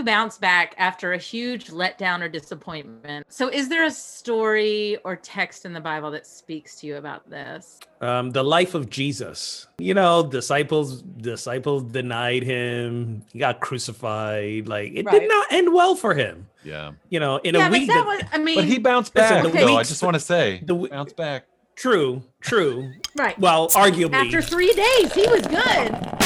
you bounce back after a huge letdown or disappointment. So, is there a story or text in the Bible that speaks to you about this? Um, the life of Jesus. You know, disciples disciples denied him. He got crucified. Like it Right. did not end well for him. Yeah. You know, in yeah, a but week. that that- was, I mean, But he bounced Listen, back. the though. I just want to say, the we- bounced back. true, true. right. Well, arguably. After three days, he was good.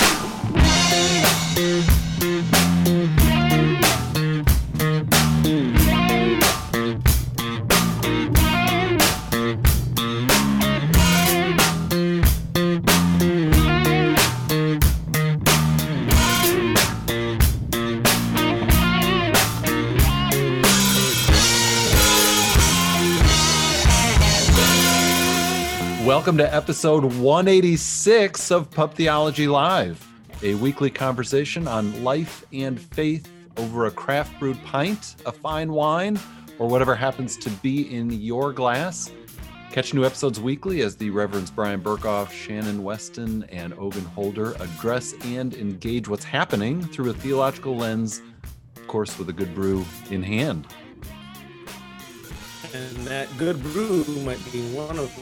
Welcome to episode 186 of Pub Theology Live, a weekly conversation on life and faith over a craft brewed pint, a fine wine, or whatever happens to be in your glass. Catch new episodes weekly as the Reverends Bryan Berghoef, Shannon Weston, and Ogun Holder address and engage what's happening through a theological lens, of course, with a good brew in hand. And that good brew might be one of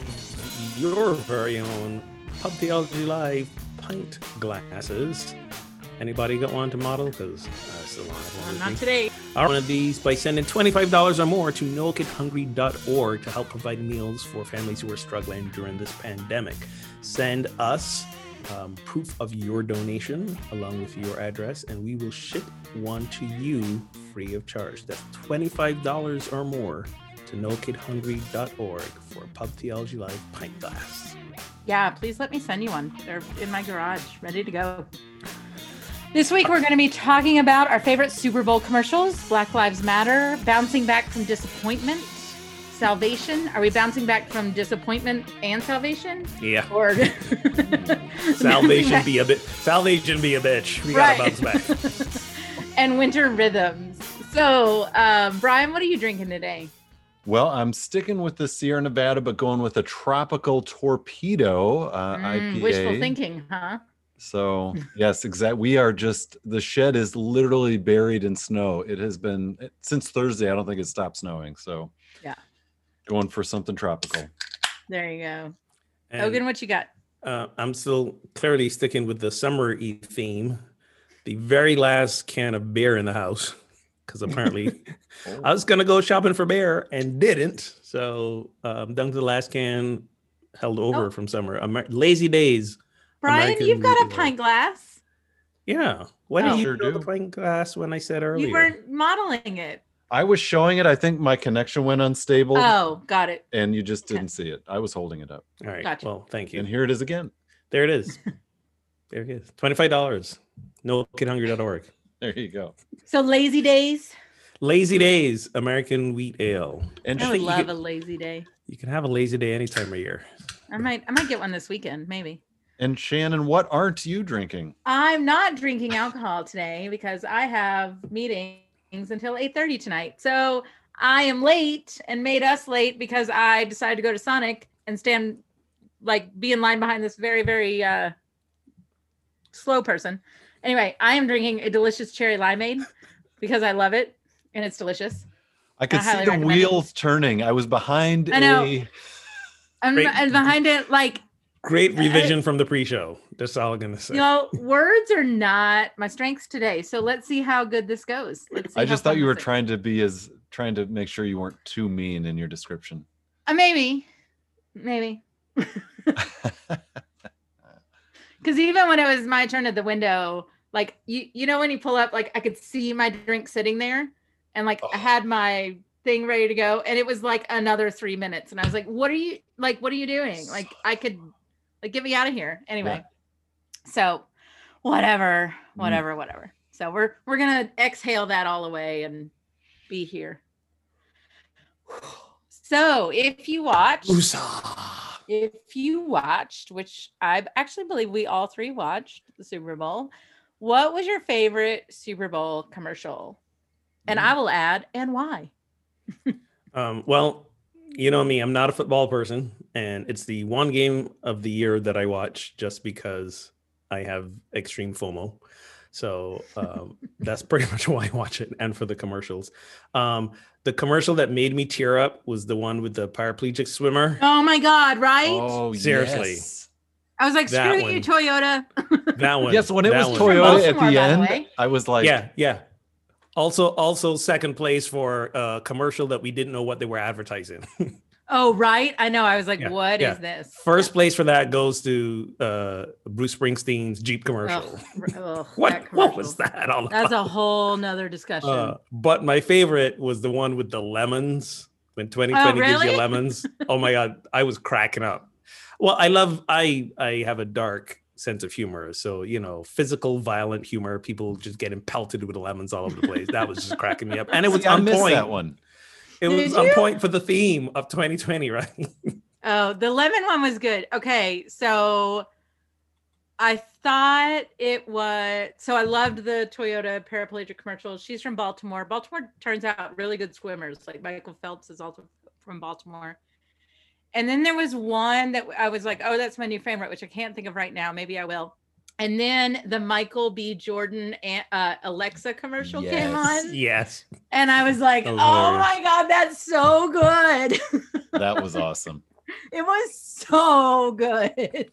your very own Pub Theology Live pint glasses. Anybody got one to model? Because I still want one. Uh, not me. today. Are one of these by sending $25 or more to nokidhungry.org to help provide meals for families who are struggling during this pandemic. Send us um, proof of your donation along with your address, and we will ship one to you free of charge. That's $25 or more to nokidhungry.org for Pub Theology Live pint glass. Yeah, please let me send you one. They're in my garage, ready to go. This week, we're going to be talking about our favorite Super Bowl commercials Black Lives Matter, bouncing back from disappointment, salvation. Are we bouncing back from disappointment and salvation? Yeah. Or Salvation be a bit salvation be a bitch. We gotta Right. bounce back. and winter rhythms. So, um, Brian, what are you drinking today? Well, I'm sticking with the Sierra Nevada, but going with a tropical torpedo uh, Mm, IPA. wishful thinking, huh? So yes, exactly. We are just the shed is literally buried in snow. It has been since Thursday. I don't think it stopped snowing. So Yeah. going for something tropical. There you go. And- Hogan, what you got? Uh, I'm still clearly sticking with the summer e theme. The very last can of beer in the house, because apparently I was gonna go shopping for beer and didn't. So um, down to the last can, held over Oh. from summer. Amer- Lazy days. Brian, American you've got a Music pint glass. Yeah. Why Oh. did you Sure throw the pint glass when I said earlier? You weren't modeling it. I was showing it. I think my connection went unstable, Oh, got it. and you just didn't see it. I was holding it up, All right. Gotcha. Well, thank you. and here it is again. There it is. there it is. Twenty-five dollars. No kidhungry.org. There you go. So lazy days. Lazy days, American wheat ale. And I I would love could- a lazy day. You can have a lazy day any time of year. I might I might get one this weekend, maybe. and Shannon, what aren't you drinking? I'm not drinking alcohol today because I have meetings until 8:30 tonight. So I am late and made us late because I decided to go to Sonic and stand like be in line behind this very very uh slow person. Anyway, I am drinking a delicious cherry limeade because I love it and it's delicious. I could I see the recommend it. wheels turning. I was behind I know. a. And, Great. and behind it like Great revision from the pre-show. That's all I'm gonna say. you know, words are not my strengths today. So let's see how good this goes. Let's see I just thought you were this trying to be as trying to make sure you weren't too mean in your description. Uh, maybe, maybe. Because even when it was my turn at the window, like you, you know, when you pull up, like I could see my drink sitting there, and like I Oh. had my thing ready to go, and it was like another three minutes, and I was like, "What are you like? What are you doing? Like I could, like, get me out of here." Anyway, so whatever, Mm. whatever, whatever. So we're we're gonna exhale that all away and be here. So if you watch, Woosah. if you watched, which I actually believe we all three watched the Super Bowl, what was your favorite Super Bowl commercial? And I will add, and why? Um, well, you know me, I'm not a football person, and it's the one game of the year that I watch just because I have extreme FOMO. So um, that's pretty much why I watch it, and for the commercials. Um, the commercial that made me tear up was the one with the paraplegic swimmer. Oh my God, right? Oh, Seriously. yes. I was like, that screw one. you, Toyota. That one. Yes, when it that was one. Toyota at Baltimore, the by the end, way. I was like, yeah, yeah. Also, also second place for a commercial that we didn't know what they were advertising. Oh, right. I know. I was like, Yeah, what is yeah. this? First place for that goes to uh, Bruce Springsteen's Jeep commercial. Ugh, ugh, what that what was that all That's about? a whole nother discussion. Uh, but my favorite was the one with the lemons when 2020 gives Oh, really? you lemons. oh my god, I was cracking up. Well, I love I I have a dark sense of humor, so you know, physical violent humor, people just getting pelted with lemons all over the place. That was just cracking me up, and it was See, I on missed point. that one. It was Did on point for the theme of 2020, right? Oh, the lemon one was good. Okay, so I thought it was so I loved the Toyota paraplegic commercial. She's from Baltimore. Baltimore turns out really good swimmers. Like Michael Phelps is also from Baltimore. And then there was one that I was like, oh, that's my new favorite, which I can't think of right now. Maybe I will. And then the Michael B. Jordan uh, Alexa commercial came on, yes. and I was like, That oh my god, that's so good. That was awesome. It was so good.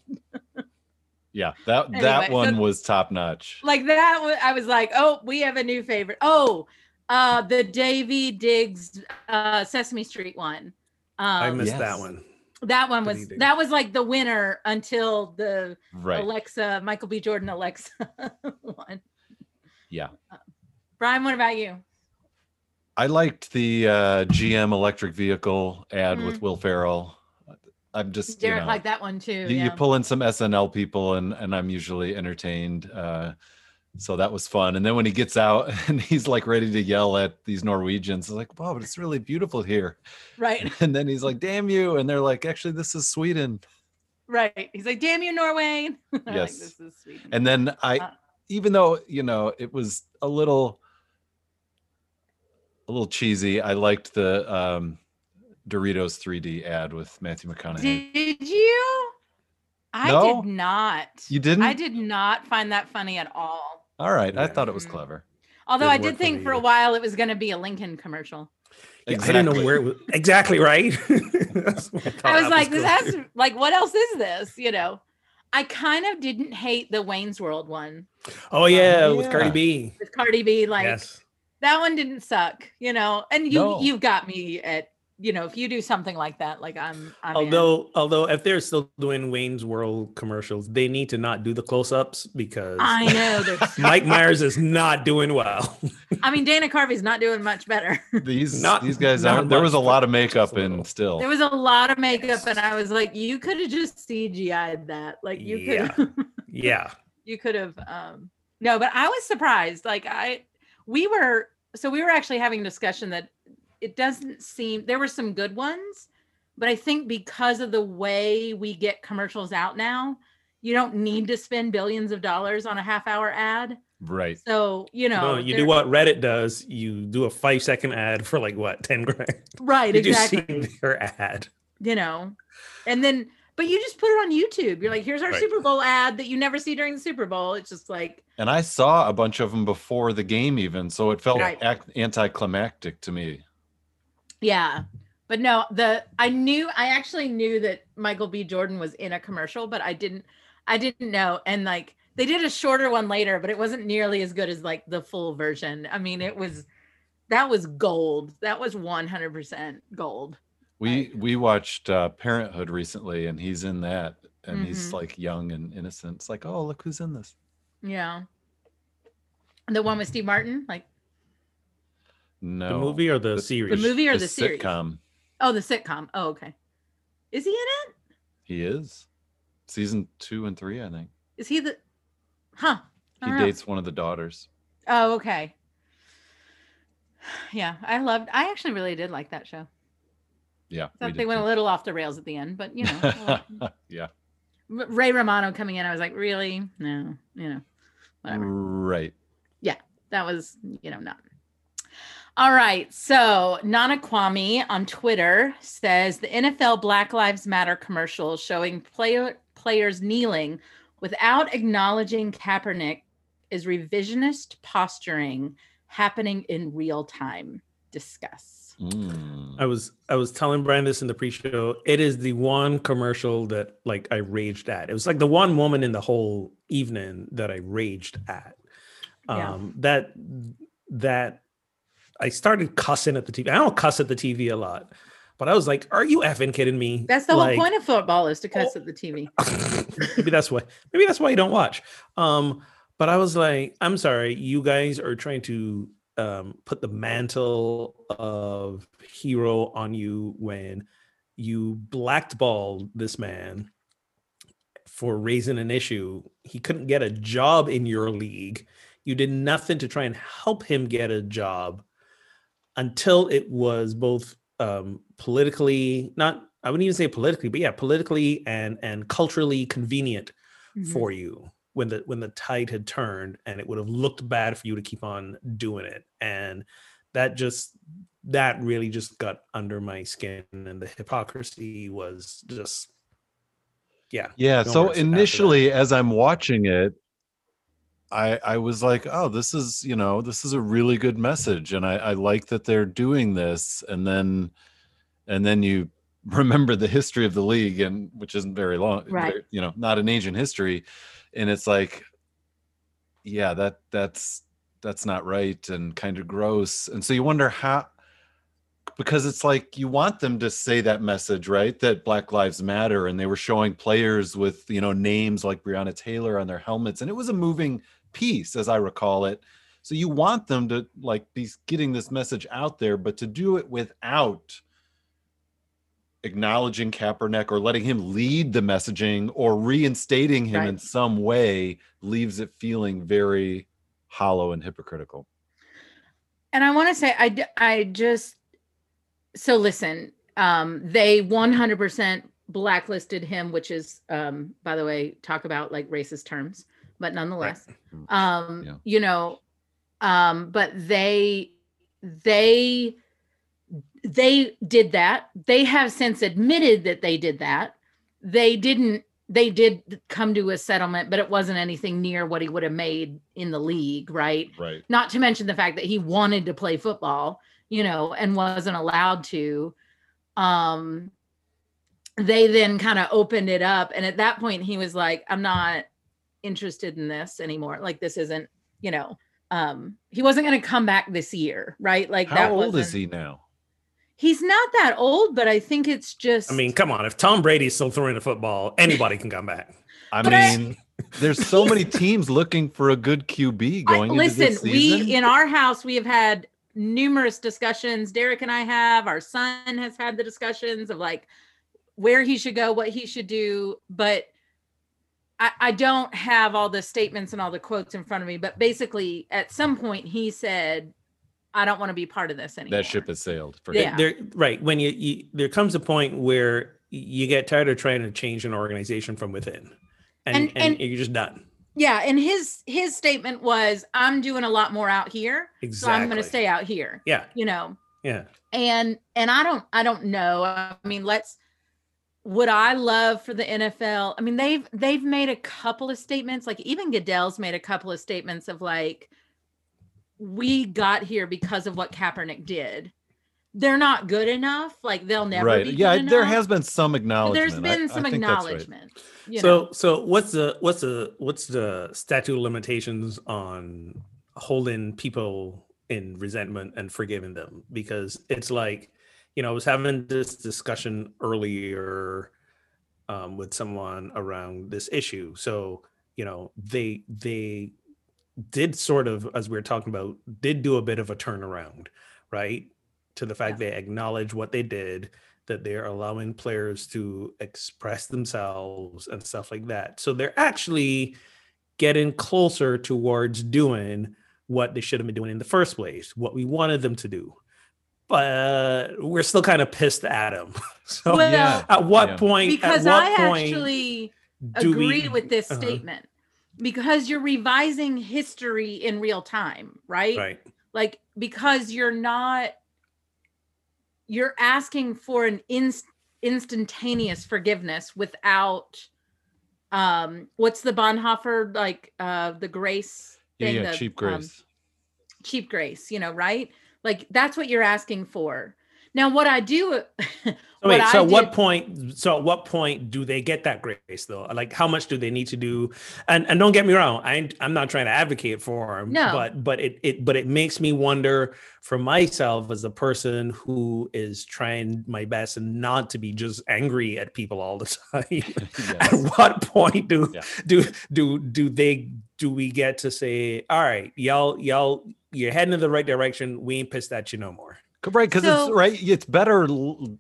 Yeah, that Anyway, that so- one was top notch. Like that wa- I was like, "Oh, we have a new favorite." Oh, uh the Daveed Diggs uh Sesame Street one. Um I missed Yes. that one. That one was that was like the winner until the Right. Alexa Michael B Jordan Alexa one. Yeah. Brian, what about you? I liked the uh, GM electric vehicle ad Mm. with Will Ferrell. I'm just you Derek know, liked that one too. you, yeah. you pull in some SNL people and and I'm usually entertained. Uh, so that was fun. And then when he gets out and he's like ready to yell at these Norwegians, like, wow, but it's really beautiful here. right, And then he's like, damn you. And they're like, actually, this is Sweden. right. He's like, "Damn you, Norway!" I'm like, Yes. this is sweet. And then I, Uh, even though you know it was a little, a little cheesy, I liked the um, Doritos 3D ad with Matthew McConaughey. did you? I No? did not. You didn't? I did not find that funny at all. All right, I thought it was clever. Although Didn't I did work for think for a while it was going to be a Lincoln commercial. Yeah, I didn't know where it was exactly right. That's what thought I was that like, this going. has like, what else is this? You know, I kind of didn't hate the Wayne's World one Oh yeah, oh, with yeah. Cardi B. with Cardi B. Like yes. that one didn't suck. You know, and you No. you've got me at you know if you do something like that, like I'm. I'm in. Although, although if they're still doing Wayne's World commercials, they need to not do the close-ups because I know. Mike Myers is not doing well. I mean, Dana Carvey's not doing much better. These Not- these guys not aren't. There was a lot of makeup just a little. in still. There was a lot of makeup, and I was like, you could have just CGI'd that. Like you Yeah. could. yeah. you could have um no but i was surprised like i we were so we were actually having a discussion that it doesn't seem there were some good ones but i think because of the way we get commercials out now you don't need to spend billions of dollars on a half hour ad right. so you know No, you do what Reddit does. You do a five-second ad for like what, ten grand? right Did exactly you see your ad? you know and then but you just put it on youtube you're like here's our Right. super bowl ad that you never see during the super bowl it's just like And I saw a bunch of them before the game, even so it felt Right. ac- anticlimactic to me. Yeah. But no, the I knew I actually knew that Michael B. Jordan was in a commercial, but I didn't I didn't know. And like they did a shorter one later, but it wasn't nearly as good as like the full version. I mean, it was that was gold. That was 100% gold. We we watched uh, Parenthood recently, and he's in that, and he's Mhm. like young and innocent. It's like, oh, look who's in this. Yeah. The one with Steve Martin, like No, The movie or the, The- series? the movie or the, series? sitcom. Oh, the sitcom. Oh, okay. Is he in it? He is season two and three, I think. Is he the Huh. He don't know. dates one of the daughters. Oh, okay. Yeah, I loved. I actually really did like that show. Yeah, we Thought they went a little off the rails at the end, but you know, well, yeah, Ray Romano coming in, I was like, really? No, you know, whatever. right. Yeah, that was, you know, not. All right. So Nana Kwame on Twitter says the NFL Black Lives Matter commercial showing player players kneeling without acknowledging Kaepernick is revisionist posturing happening in real time. Discuss. Mm. I was I was telling Brian this in the pre-show. It is the one commercial that like I raged at. It was like the one woman in the whole evening that I raged at. Yeah. Um that that I started cussing at the TV. I don't cuss at the TV a lot, but I was like, "Are you effing kidding me?" That's the Like- whole point of football is to cuss at the TV. maybe that's why maybe that's why you don't watch um but i was like i'm sorry you guys are trying to um put the mantle of hero on you when you blackballed this man for raising an issue he couldn't get a job in your league you did nothing to try and help him get a job until it was both um politically not i wouldn't even say politically but yeah politically and and culturally convenient Mhm. for you when the when the tide had turned and it would have looked bad for you to keep on doing it and that just that really just got under my skin and the hypocrisy was just yeah Yeah. So words after that. initially, as I'm watching it, I I was like, oh, this is you know this is a really good message, and I I like that they're doing this, and then and then you remember the history of the league, and which isn't very long, Right. You know, not an ancient history, and it's like, yeah, that that's that's not right and kind of gross, and so you wonder how because it's like you want them to say that message right that black lives matter and they were showing players with you know names like breonna taylor on their helmets and it was a moving piece as i recall it. So you want them to like be getting this message out there but to do it without acknowledging Kaepernick or letting him lead the messaging or reinstating him in some way leaves it feeling very hollow and hypocritical. And I want to say I, I just so listen um they 100% blacklisted him which is um by the way talk about like racist terms but nonetheless Mm. um Yeah. you know um but they they they did that. They have since admitted that they did that. They didn't they did come to a settlement but it wasn't anything near what he would have made in the league right? Right. Not to mention the fact that he wanted to play football you know and wasn't allowed to. Um they then kind of opened it up and at that point he was like i'm not interested in this anymore like this isn't you know um he wasn't going to come back this year right? Like how that old is he now? He's not that old but i think it's just i mean come on if tom brady's still throwing a football anybody can come back. I But I- mean there's so many teams looking for a good qb I- going into listen this season. we in our house we have had numerous discussions. Derek and i have our son has had the discussions of like where he should go what he should do but I, I don't have all the statements and all the quotes in front of me but basically at some point he said i don't want to be part of this anymore. that ship has sailed for Yeah. there right when you, you there comes a point where you get tired of trying to change an organization from within and And- and, and- you're just done. Yeah and his his statement was i'm doing a lot more out here exactly so i'm going to stay out here yeah. you know? Yeah. And and i don't i don't know i mean let's would i love for the nfl i mean they've they've made a couple of statements like even goodell's made a couple of statements of like we got here because of what kaepernick did. They're not good enough like they'll never right. be yeah good there enough, has been some acknowledgement. There's been I some think that's right. acknowledgement you so know? so what's the what's the what's the statute of limitations on holding people in resentment and forgiving them? Because it's like you know i was having this discussion earlier um, with someone around this issue. So you know they they did sort of as we were talking about did do a bit of a turnaround right? To the fact they acknowledge what they did that they're allowing players to express themselves and stuff like that. So they're actually getting closer towards doing what they should have been doing in the first place what we wanted them to do but we're still kind of pissed at them so Well, yeah at what Yeah. point because what i point actually do agree we- with this Uh-huh. statement because you're revising history in real time right right like because you're not you're asking for an inst- instantaneous forgiveness without um what's the bonhoeffer like uh the grace Yeah, thing, yeah, the, cheap um, grace. cheap grace, you know, right? Like that's what you're asking for. Now, what I do, So wait, what so I at what point? So at what point do they get that grace though? Like, how much do they need to do? And and don't get me wrong, I I'm not trying to advocate for them. No. but but it it but it makes me wonder for myself as a person who is trying my best and not to be just angry at people all the time. at what point do Yeah. do do do they do we get to say, all right, y'all y'all you're heading in the right direction. We ain't pissed at you no more. Right, because So- it's right. It's better l-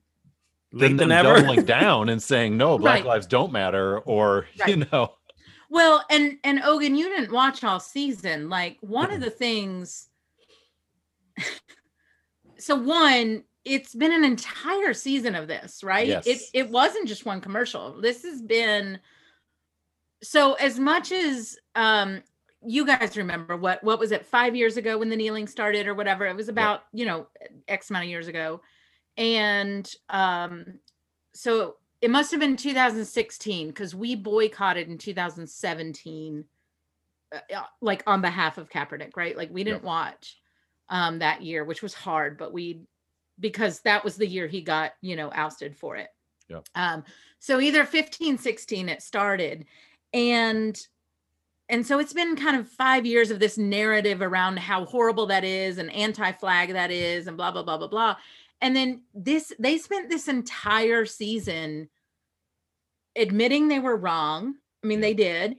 than than them ever. doubling down and saying no, Black Right. lives don't matter, or you know, well, and and Ogan, you didn't watch all season. Like one of the things. so one, it's been an entire season of this, right? It Yes. it wasn't just one commercial. This has been. So as much as um you guys remember what what was it five years ago when the kneeling started or whatever it was about you know x amount of years ago and um so it must have been 2016 because we boycotted in 2017 uh, uh, like on behalf of Kaepernick, right? Like we didn't watch um that year, which was hard, but we because that was the year he got, you know, ousted for it. Yep. Um so either 15 16 it started and and so it's been kind of 5 years of this narrative around how horrible that is and anti-flag that is and blah blah blah blah blah. And then this they spent this entire season admitting they were wrong. I mean, they did.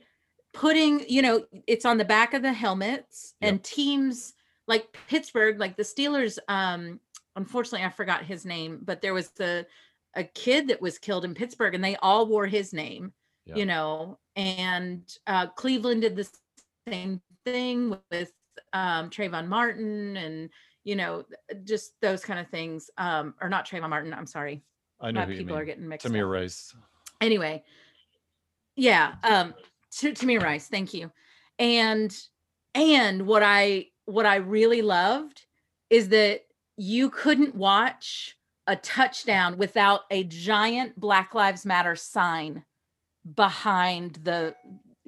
Putting, you know, it's on the back of the helmets Yep. and teams like Pittsburgh, like the Steelers, um, unfortunately I forgot his name, but there was the a kid that was killed in Pittsburgh and they all wore his name, Yeah. you know, and uh Cleveland did the same thing with um Trayvon Martin and you know, just those kind of things. Um, or not Trayvon Martin, I'm sorry. I know who people are getting mixed up Tamir Rice. anyway yeah um Tamir Rice thank you and and what i what i really loved is that you couldn't watch a touchdown without a giant black lives matter sign behind the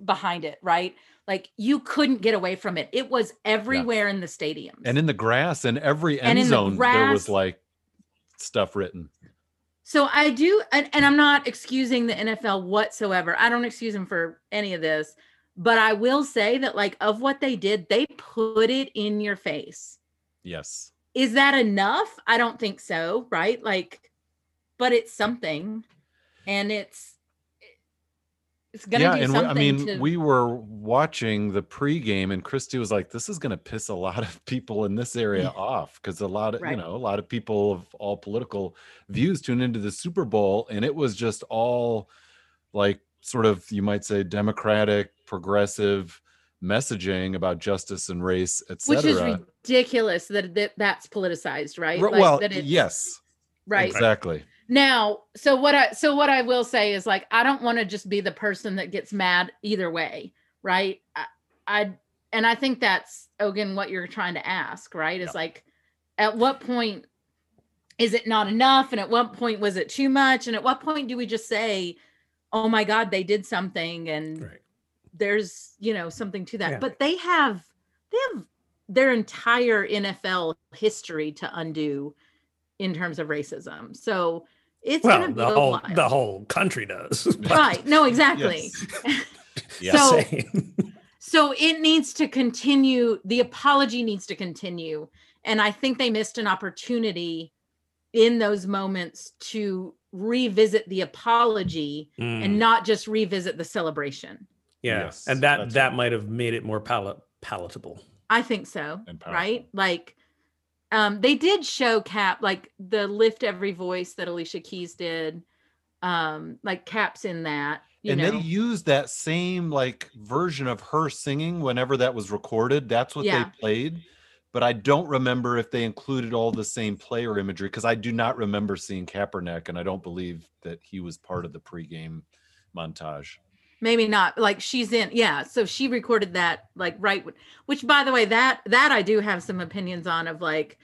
behind it right like you couldn't get away from it it was everywhere in the stadium And in the grass and every And end the zone, there was like stuff written. So I do, and, and I'm not excusing the NFL whatsoever. I don't excuse them for any of this, but I will say that, like, of what they did, they put it in your face. Yes. Is that enough? I don't think so, right? Like, but it's something, and it's it's gonna yeah, do and we. I mean, to, we were watching the pregame, and Christy was like, "This is going to piss a lot of people in this area off because a lot of you know a lot of people of all political views tune into the Super Bowl, and it was just all like sort of you might say democratic, progressive messaging about justice and race, etc. which is ridiculous that, that that's politicized, right? Ri- Like, well, that it's- yes, right. exactly. Now, so what I so what I will say is like I don't want to just be the person that gets mad either way, right? I, I and I think that's again what you're trying to ask, right? Is Yeah. like at what point is it not enough and at what point was it too much and at what point do we just say, "Oh my god, they did something and Right. there's, you know, something to that." Yeah. But they have they have their entire NFL history to undo in terms of racism. So it's Well, gonna the go whole wild. the whole country does. but right. No, exactly. Yes. So- saying. so it needs to continue. The apology needs to continue. And I think they missed an opportunity in those moments to revisit the apology Mm, and not just revisit the celebration. yeah, Yes, and that that right. might have made it more pal- palatable. I think so. Right? Like um they did show Cap like the lift every voice that Alicia Keys did. Um like Cap's in that, you and know. they used that same like version of her singing whenever that was recorded. That's what Yeah. they played. But I don't remember if they included all the same player imagery because I do not remember seeing Kaepernick, and I don't believe that he was part of the pregame montage. Maybe not like she's in yeah so she recorded that like right which by the way that that i do have some opinions on of like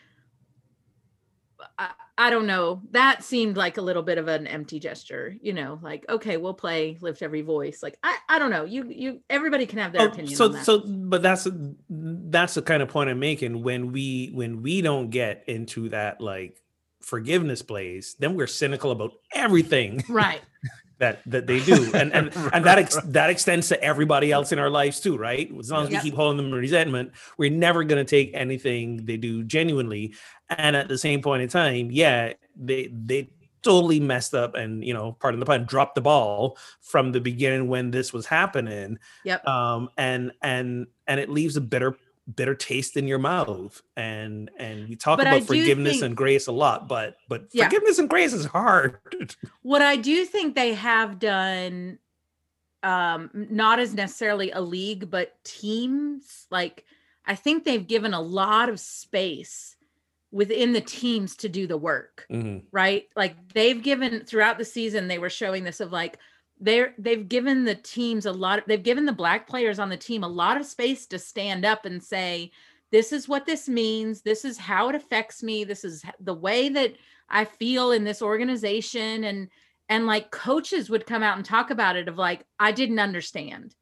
I, I don't know. That seemed like a little bit of an empty gesture, you know, like, okay, we'll play lift every voice. Like, I, I don't know. You, you, everybody can have their Oh, opinion. so on that. so but that's that's the kind of point i'm making when we when we don't get into that like forgiveness place then we're cynical about everything right. that that they do. And and, and that ex- that extends to everybody else in our lives too right? As long as Yep. we keep holding them in resentment we're never going to take anything they do genuinely. And at the same point in time yeah they they totally messed up and you know pardon the pun dropped the ball from the beginning when this was happening. Yep. um and and and it leaves a bitter bitter taste in your mouth and and we talk But about forgiveness think- and grace a lot but but Yeah. forgiveness and grace is hard What I do think they have done, um, not as necessarily a league, but teams, like I think they've given a lot of space within the teams to do the work. Mhm. right like they've given throughout the season they were showing this of like they're they've given the teams a lot of, they've given the black players on the team a lot of space to stand up and say this is what this means. This is how it affects me. This is the way that i feel in this organization. And and like coaches would come out and talk about it of like i didn't understand.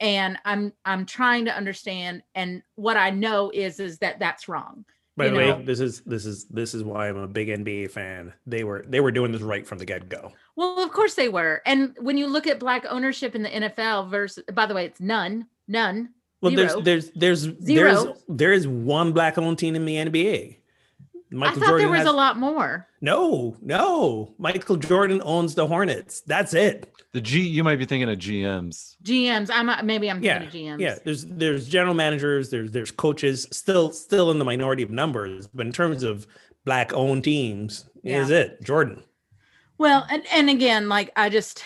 And i'm i'm trying to understand and what i know is is that that's wrong By the way, this is this is this is why I'm a big NBA fan. They were they were doing this right from the get go. Well, of course they were. And when you look at black ownership in the NFL versus by the way, it's none, none. Well, Zero. there's there's there's Zero. there's there is one black owned team in the NBA. Michael I thought Jordan there was has, a lot more. No, no. Michael Jordan owns the Hornets. That's it. The G, you might be thinking of GMs. GMs. I'm maybe I'm Yeah, thinking of GMs. Yeah, there's there's general managers, there's there's coaches, still still in the minority of numbers, but in terms of black owned teams, is it Jordan? Well, and and again, like I just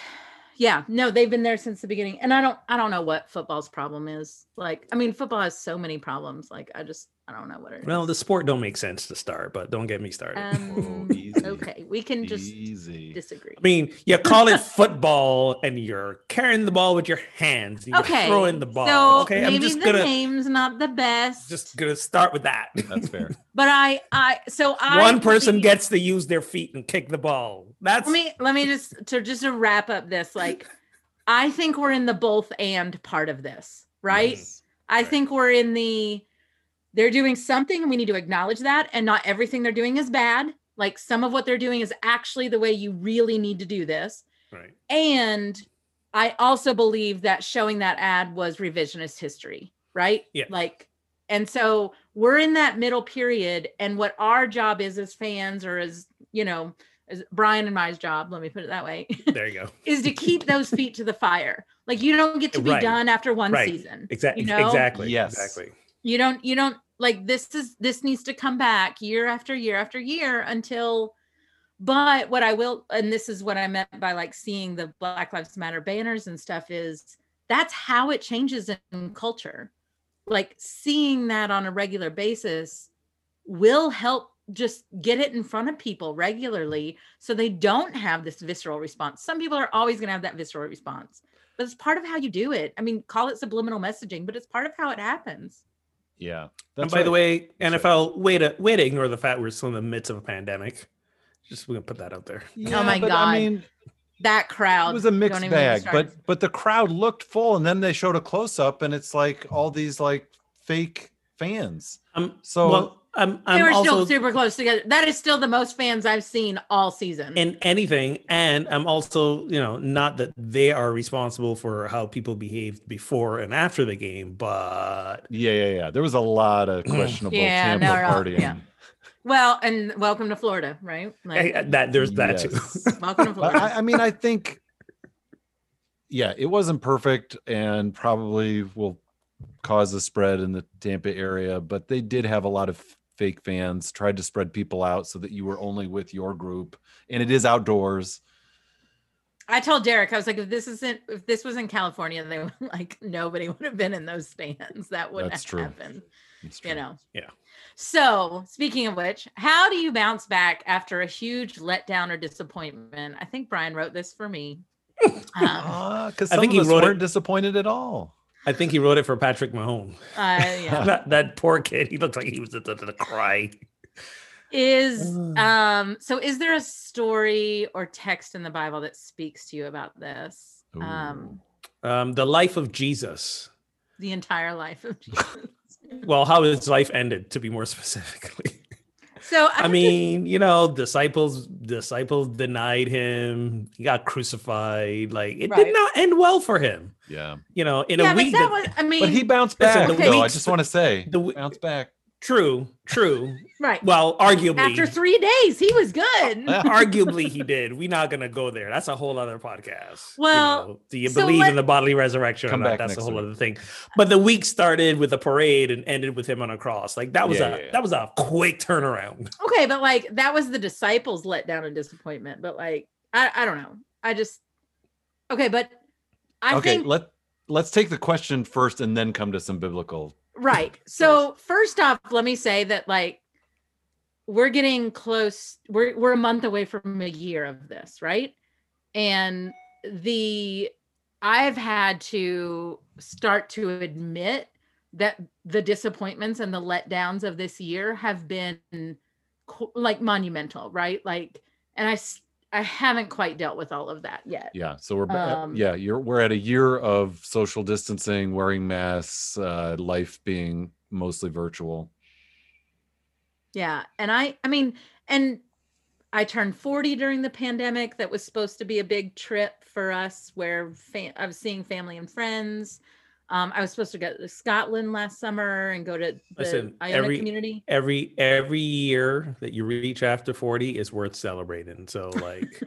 yeah, no, they've been there since the beginning. And I don't I don't know what football's problem is. Like, I mean, football has so many problems. Like I just I don't know what it is. Well, the sport don't make sense to start, but don't get me started. um, Whoa, okay, we can just Easy. disagree. I mean, you call it football and you're carrying the ball with your hands. and You're Okay, throwing the ball. So okay, maybe I'm just the gonna name's not the best. just gonna start with that. That's fair. but I I so I One person believe- gets to use their feet and kick the ball. That's let me let me just to just to wrap up this like i think we're in the both and part of this right Mhm. i Right. think we're in the they're doing something and we need to acknowledge that and not everything they're doing is bad like some of what they're doing is actually the way you really need to do this right. and i also believe that showing that ad was revisionist history right Yeah. like and so we're in that middle period and what our job is as fans or as you know as brian and my's job let me put it that way There you go. is to keep those feet to the fire like you don't get to be Right. done after one Right. season Exactly. You know? Exactly. Yes. Exactly. you don't you don't like this is this needs to come back year after year after year until but what i will and this is what i meant by like seeing the black lives matter banners and stuff is that's how it changes in culture. Like seeing that on a regular basis will help just get it in front of people regularly so they don't have this visceral response. Some people are always going to have that visceral response but it's part of how you do it. I mean call it subliminal messaging but it's part of how it happens Yeah. and That's by the way, That's NFL, way to way to ignore the fact we're still in the midst of a pandemic. Just we're gonna put that out there. Yeah, my but God. I mean, that crowd it was a don't mixed even get me bag, but but the crowd looked full, and then they showed a close up, and it's like all these like fake fans. Um, So- well, I'm, they I'm were also still super close together. That is still the most fans I've seen all season. in anything, and I'm also, you know, not that they are responsible for how people behaved before and after the game, but Yeah, yeah, yeah. There was a lot of questionable Yeah, Tampa no, no, partying. yeah. well, and welcome to Florida, right? Like, eh, that there's that too. Welcome to Florida. I, I mean, I think, yeah, it wasn't perfect, and probably will cause a spread in the Tampa area. But they did have a lot of fake fans. Tried to spread people out so that you were only with your group, and it is outdoors. I told Derek, I was like, if this isn't, if this was in California, they would like nobody would have been in those stands. That wouldn't That's have true. happened. It's You know. Yeah. So speaking of which, how do you bounce back after a huge letdown or disappointment? I think Brian wrote this for me. Um, Ah, because I think of he us wrote weren't disappointed at all. I think he wrote it for Patrick Mahomes. uh, yeah. that, that poor kid. He looked like he was going to cry. Is um so is there a story or text in the Bible that speaks to you about this? Um Um, the life of Jesus. the entire life of Jesus. Well, how his life ended, to be more specifically. So I I'm just- mean, you know, disciples disciples denied him. He got crucified. Like it Right. did not end well for him. Yeah. You know, in yeah, a but week. that that- was I mean But he bounced Listen, back. the though. I just want to say, the w- bounced back. True, true. right. Well, arguably, After three days, he was good. arguably he did. We're not gonna go there. That's a whole other podcast. You Well, know, do you so believe let- in the bodily resurrection Come or not? back That's a whole week. other thing. But the week started with a parade and ended with him on a cross. Like that was Yeah, a yeah, yeah. that was a quick turnaround. Okay, but like that was the disciples let down and disappointment. But like I, I don't know. I just okay, but I okay, think let let's take the question first and then come to some biblical. Right. So first off, let me say that like we're getting close. We're we're a month away from a year of this, right? And the I've had to start to admit that the disappointments and the letdowns of this year have been like monumental, right? Like, and I I haven't quite dealt with all of that yet. Yeah, so we're Um, yeah, you're we're at a year of social distancing, wearing masks, uh, life being mostly virtual. Yeah. And I, I mean, and I turned 40 during the pandemic. That was supposed to be a big trip for us where fa- I was seeing family and friends. Um, I was supposed to go to Scotland last summer and go to the Listen, Iona every- community. Every every year that you reach after 40 is worth celebrating. So like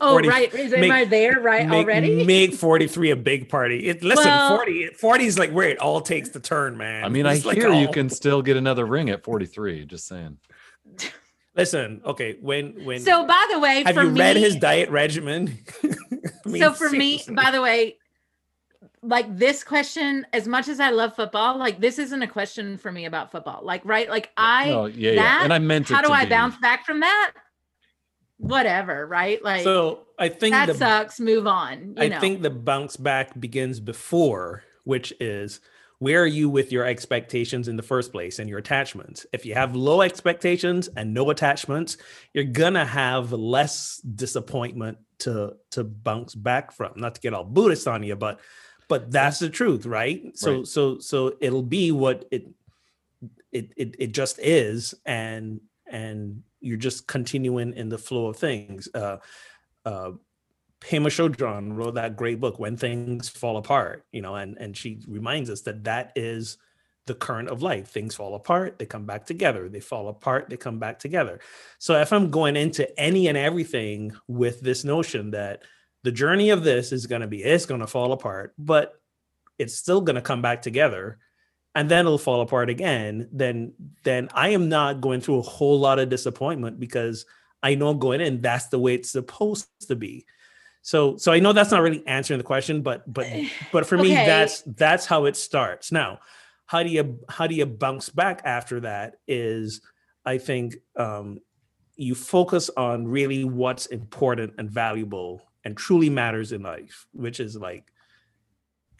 Oh, 40 right. Is, make- am I there right make, already? make 43 a big party. It listen, Well- 40 40 is like where it all takes the turn, man. I mean, I like hear you can still get another ring at 43. Just saying. listen, okay, when when so, by the way, have for you me, read his diet regimen? I mean, so for me, by the way, like this question, as much as I love football, like this isn't a question for me about football. Like, right? Like I no, yeah, yeah. And I meant it how do to I be- bounce back from that? Whatever, right? Like so I think that the sucks. Move on. You I know. think the bounce back begins before, which is where are you with your expectations in the first place and your attachments? If you have low expectations and no attachments, you're gonna have less disappointment to to bounce back from. Not to get all Buddhist on you, but but that's the truth, right? So Right. so so it'll be what it it it it just is, and and you're just continuing in the flow of things. Uh, uh, Pema Chodron wrote that great book, When Things Fall Apart, you know, and and she reminds us that that is the current of life. Things fall apart, they come back together. They fall apart, they come back together. So if I'm going into any and everything with this notion that the journey of this is going to be, it's going to fall apart, but it's still going to come back together and then it'll fall apart again, then then I am not going through a whole lot of disappointment because I know going in that's the way it's supposed to be. So so I know that's not really answering the question, but but but for me that's that's how it starts. Now, how do you how do you bounce back after that is I think um you focus on really what's important and valuable and truly matters in life, which is like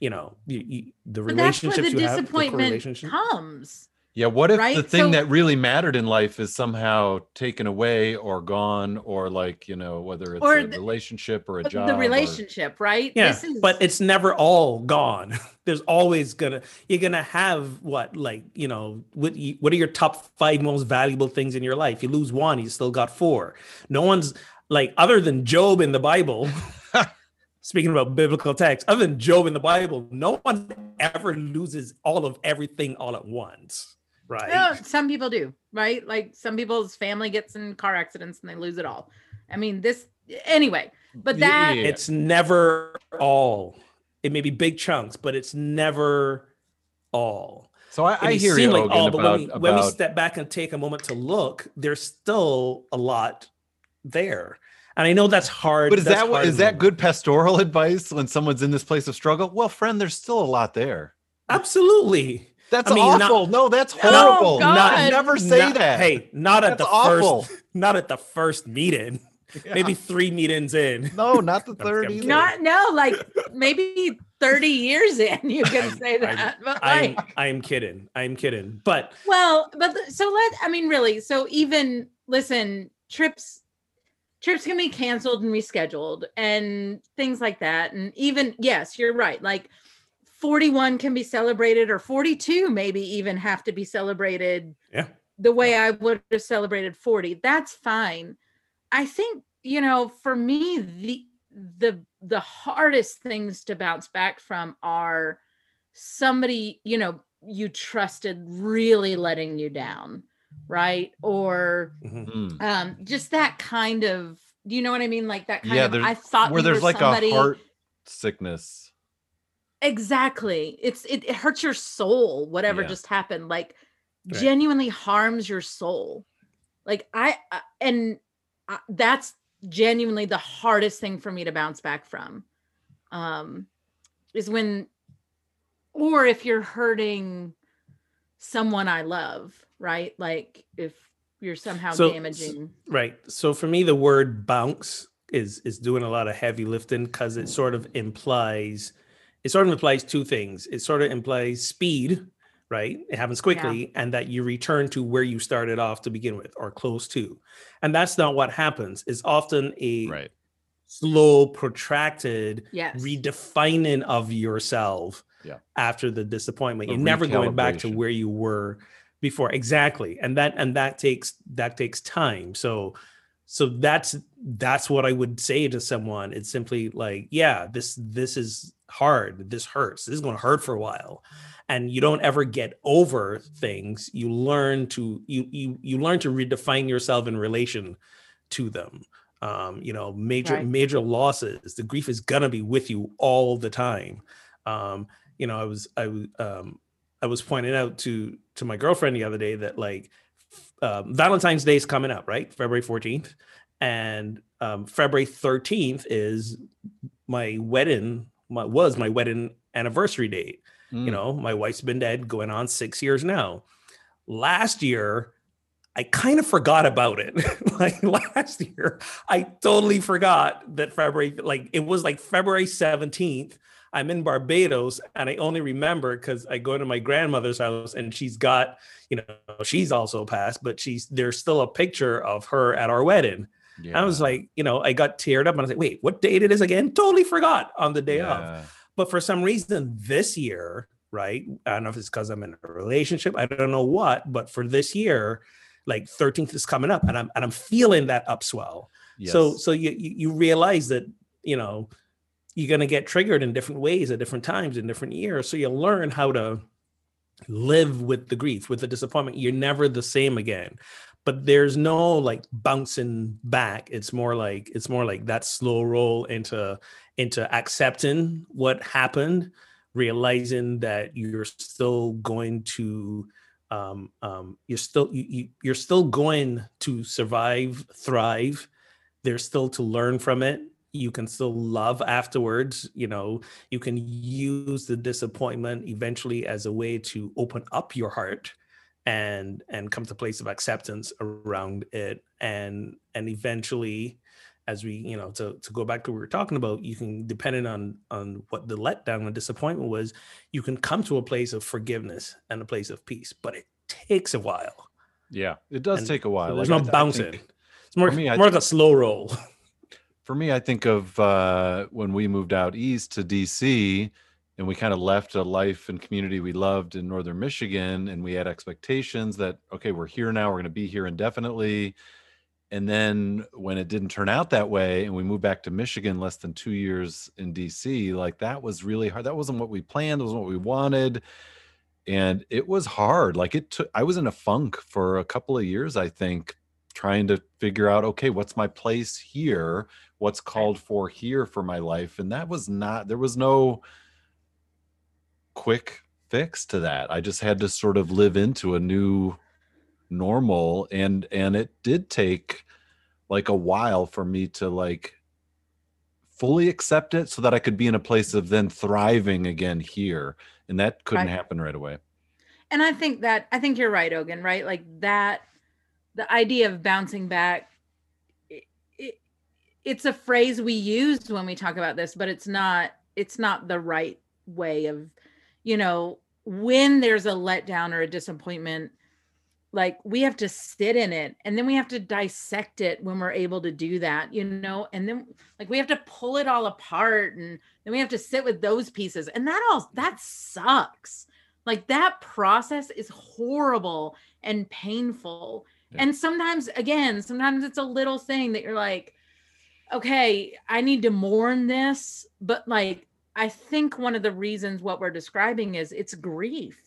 you know, you, you, the But that's where relationships the you have, the disappointment relationship. comes. Yeah, what if the thing So- that really mattered in life is somehow taken away or gone, or like you know, whether it's Or a the- relationship or a job? The or- relationship, right? Yeah, This is, but it's never all gone. There's always gonna you're gonna have what like you know what you, what are your top five most valuable things in your life? You lose one, you still got four. No one's like other than Job in the Bible. speaking about biblical text, other than Job in the Bible, no one ever loses all of everything all at once, right? Yeah, some people do, right? Like some people's family gets in car accidents and they lose it all. I mean, this anyway, but that yeah, yeah. It's never all. It may be big chunks, but it's never all. So I, I hear seem you, like Logan, all, but about, when, we, when we step back and take a moment to look, there's still a lot there. And I know that's hard. but is that's that what hard is in that good pastoral advice when someone's in this place of struggle? Well, friend, there's still a lot there. Absolutely. That's I mean, not- awful. no, that's oh, horrible. God. Not, never say Not- that. Hey, not at That's the awful. first, not at the first meeting. Yeah. Maybe three meetings in. no, not the I'm third kidding. either. not no, like maybe 30 years in, you can say that. I'm, like I'm kidding. I'm kidding. But Well, but so let I mean, really. So even listen, trips trips can be canceled and rescheduled and things like that. And even yes, you're right. Like 41 can be celebrated or 42 maybe even have to be celebrated Yeah. the way I would have celebrated 40. That's fine. I think, you know, for me the the the hardest things to bounce back from are somebody, you know, you trusted really letting you down, right? Or Mhm. Mm. um just that kind of do you know what I mean? Like that kind Yeah, of there's- I thought Where there's like somebody- a heart sickness. exactly it's it, it hurts your soul whatever Yeah. just happened like Right. genuinely harms your soul like i I- and I, that's genuinely the hardest thing for me to bounce back from um is when or if you're hurting someone i love right like if you're somehow So- damaging Right. So for me, the word bounce is is doing a lot of heavy lifting because it sort of implies it sort of implies two things. It sort of implies speed, right? It happens quickly, and that you return to where you started off to begin with, or close to. And that's not what happens. It's often a Right. slow, protracted yes redefining of yourself Yeah. after the disappointment. A You're never going back to where you were before. Exactly. And that and that takes that takes time. So so that's that's what I would say to someone. It's simply like, yeah, this this is hard. This hurts. This is going to hurt for a while. And you don't ever get over things. You learn to you you you learn to redefine yourself in relation to them um, you know, major Right. major losses. The grief is gonna be with you all the time. Um, you know, I was I was um, I was pointing out to to my girlfriend the other day that like um, Valentine's Day is coming up, right? February fourteenth, and um, February thirteenth is my wedding. My, was my wedding anniversary date Mm. you know my wife's been dead going on six years now last year i kind of forgot about it like last year i totally forgot that february like it was like february 17th i'm in barbados and i only remember because i go to my grandmother's house and she's got you know she's also passed but she's there's still a picture of her at our wedding i was like you know i got teared up and i was like wait what date it is again totally forgot on the day of but for some reason this year, right? I don't know if it's because I'm in a relationship. I don't know what, but for this year, like 13th is coming up and I'm and I'm feeling that upswell. So Yes. so you you you realize that, you know, you're gonna get triggered in different ways at different times in different years. So you learn how to live with the grief, with the disappointment. You're never the same again. But there's no like bouncing back. It's more like it's more like that slow roll into into accepting what happened, realizing that you're still going to um, um, you're still you, you're still going to survive, thrive. There's still to learn from it. You can still love afterwards. You know, you can use the disappointment eventually as a way to open up your heart and and come to a place of acceptance around it and and eventually as we you know to, to go back to what we were talking about you can depending on on what the letdown and disappointment was you can come to a place of forgiveness and a place of peace but it takes a while yeah, it does and take a while. there's Like, no I- I bouncing think- it's more, me, more like a slow roll for me, I think of uh, when we moved out east to DC and we kind of left a life and community we loved in northern Michigan and we had expectations that, okay, we're here now, we're going to be here indefinitely. And then when it didn't turn out that way and we moved back to Michigan less than two years in DC, like that was really hard. That wasn't what we planned, that wasn't what we wanted. And it was hard. Like it took, I was in a funk for a couple of years, I think, trying to figure out, okay, what's my place here? what's called for here for my life? And that was not there was no quick fix to that. I just had to sort of live into a new normal and and it did take like a while for me to like fully accept it so that i could be in a place of then thriving again here and that couldn't Right. happen right away. And i think that i think you're right Ogun right? Like that the idea of bouncing back it, it, it's a phrase we use when we talk about this but it's not it's not the right way of you know when there's a letdown or a disappointment like we have to sit in it and then we have to dissect it when we're able to do that you know and then like we have to pull it all apart and then we have to sit with those pieces and that all that sucks. Like that process is horrible and painful Yeah. and sometimes again sometimes it's a little thing that you're like okay i need to mourn this but like i think one of the reasons what we're describing is it's grief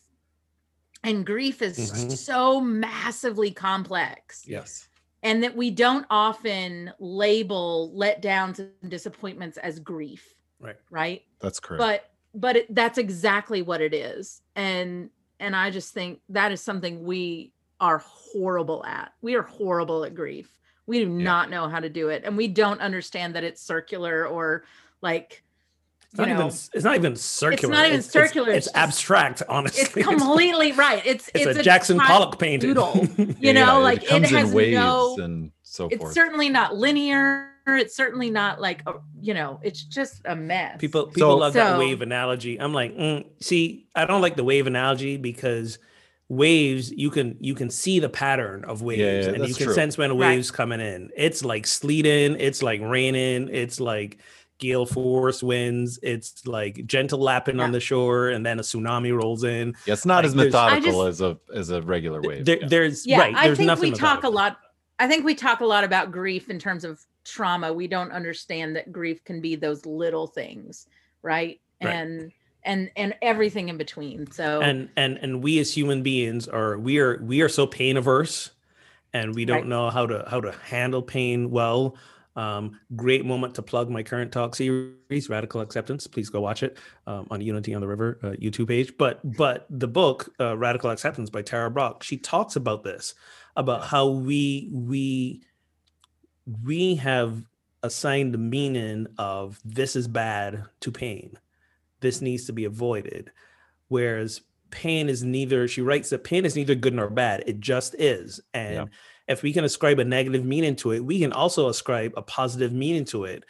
and grief is Mhm. so massively complex Yes. and that we don't often label letdowns and disappointments as grief Right. right That's correct. but but it, that's exactly what it is and and i just think that is something we are horrible at we are horrible at grief we do Yeah. not know how to do it and we don't understand that it's circular or like It's you not, know even, it's not even circular. It's not even It's- it's- circular, It's, it's just- abstract, honestly. it's completely right it's It's, a, a Jackson ti- Pollock painting. doodle. Yeah, you know yeah, like it comes has in waves no and so forth. it's certainly not linear it's certainly not like a, you know it's just a mess People people So- love that wave analogy. I'm like, mm, see, I don't like the wave analogy because waves you can you can see the pattern of waves yeah, and you can true. sense when a Right. waves coming in. It's like sleeting, it's like raining, it's like gale force winds, it's like gentle lapping on the shore, and then a tsunami rolls in. Yeah, it's not like, as methodical just- as a as a regular wave. There, yeah. There's yeah right. i think nothing we talk a lot i think we talk a lot about grief in terms of trauma we don't understand that grief can be those little things right, Right. and and and everything in between so. And and and we as human beings are we are we are so pain averse and we don't Right. know how to how to handle pain well. Um great moment to plug my current talk series radical acceptance. Please go watch it um, on unity on the river uh, youtube page. But but the book uh, radical acceptance by Tara Brach she talks about this about how we we we have assigned the meaning of this is bad to pain this needs to be avoided. Whereas pain is neither she writes that pain is neither good nor bad it just is. And Yeah. if we can ascribe a negative meaning to it we can also ascribe a positive meaning to it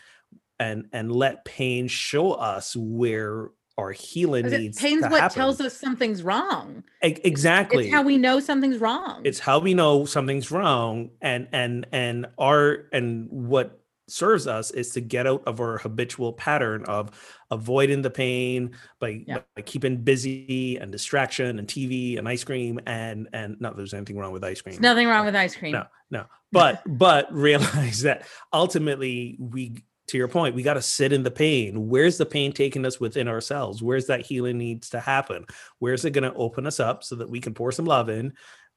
and and let pain show us where our healing it- needs pain's to what happen. tells us something's wrong. E- exactly. It's how we know something's wrong. It's how we know something's wrong and and and our and what serves us is to get out of our habitual pattern of avoiding the pain by, Yeah. by keeping busy and distraction and tv and ice cream and and not that there's anything wrong with ice cream. There's nothing wrong with ice cream. No no. But but realize that ultimately we to your point we got to sit in the pain. Where's the pain taking us within ourselves? Where's that healing needs to happen? Where's it going to open us up so that we can pour some love in?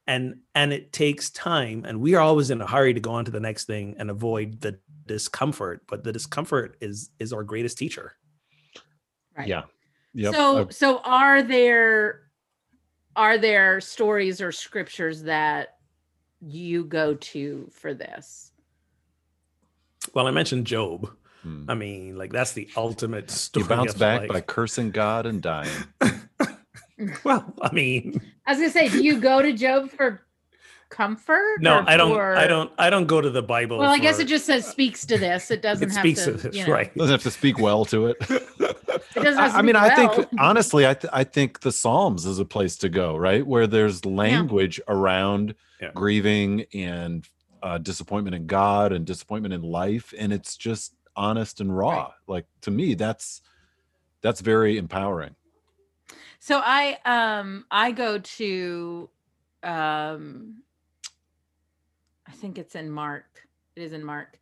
And and it takes time and we are always in a hurry to go on to the next thing and avoid the discomfort but the discomfort is is our greatest teacher right yeah. Yep. so uh, so are there are there stories or scriptures that you go to for this well i mentioned job hmm. i mean like that's the ultimate you story bounce of back life. by cursing God and dying. well i mean i was gonna say do you go to job for comfort No, or I don't. for- I don't. I don't go to the Bible. well i guess it just says speaks to this it doesn't it have speaks to, to this, you know, right? Doesn't have to speak well to it. it doesn't I, have to I mean, speak I think honestly, I th- I think the Psalms is a place to go, right? Where there's language around Yeah. grieving and uh, disappointment in God and disappointment in life, and it's just honest and raw. Like to me, that's that's very empowering. So I um I go to um I think it's in Mark. It is in Mark.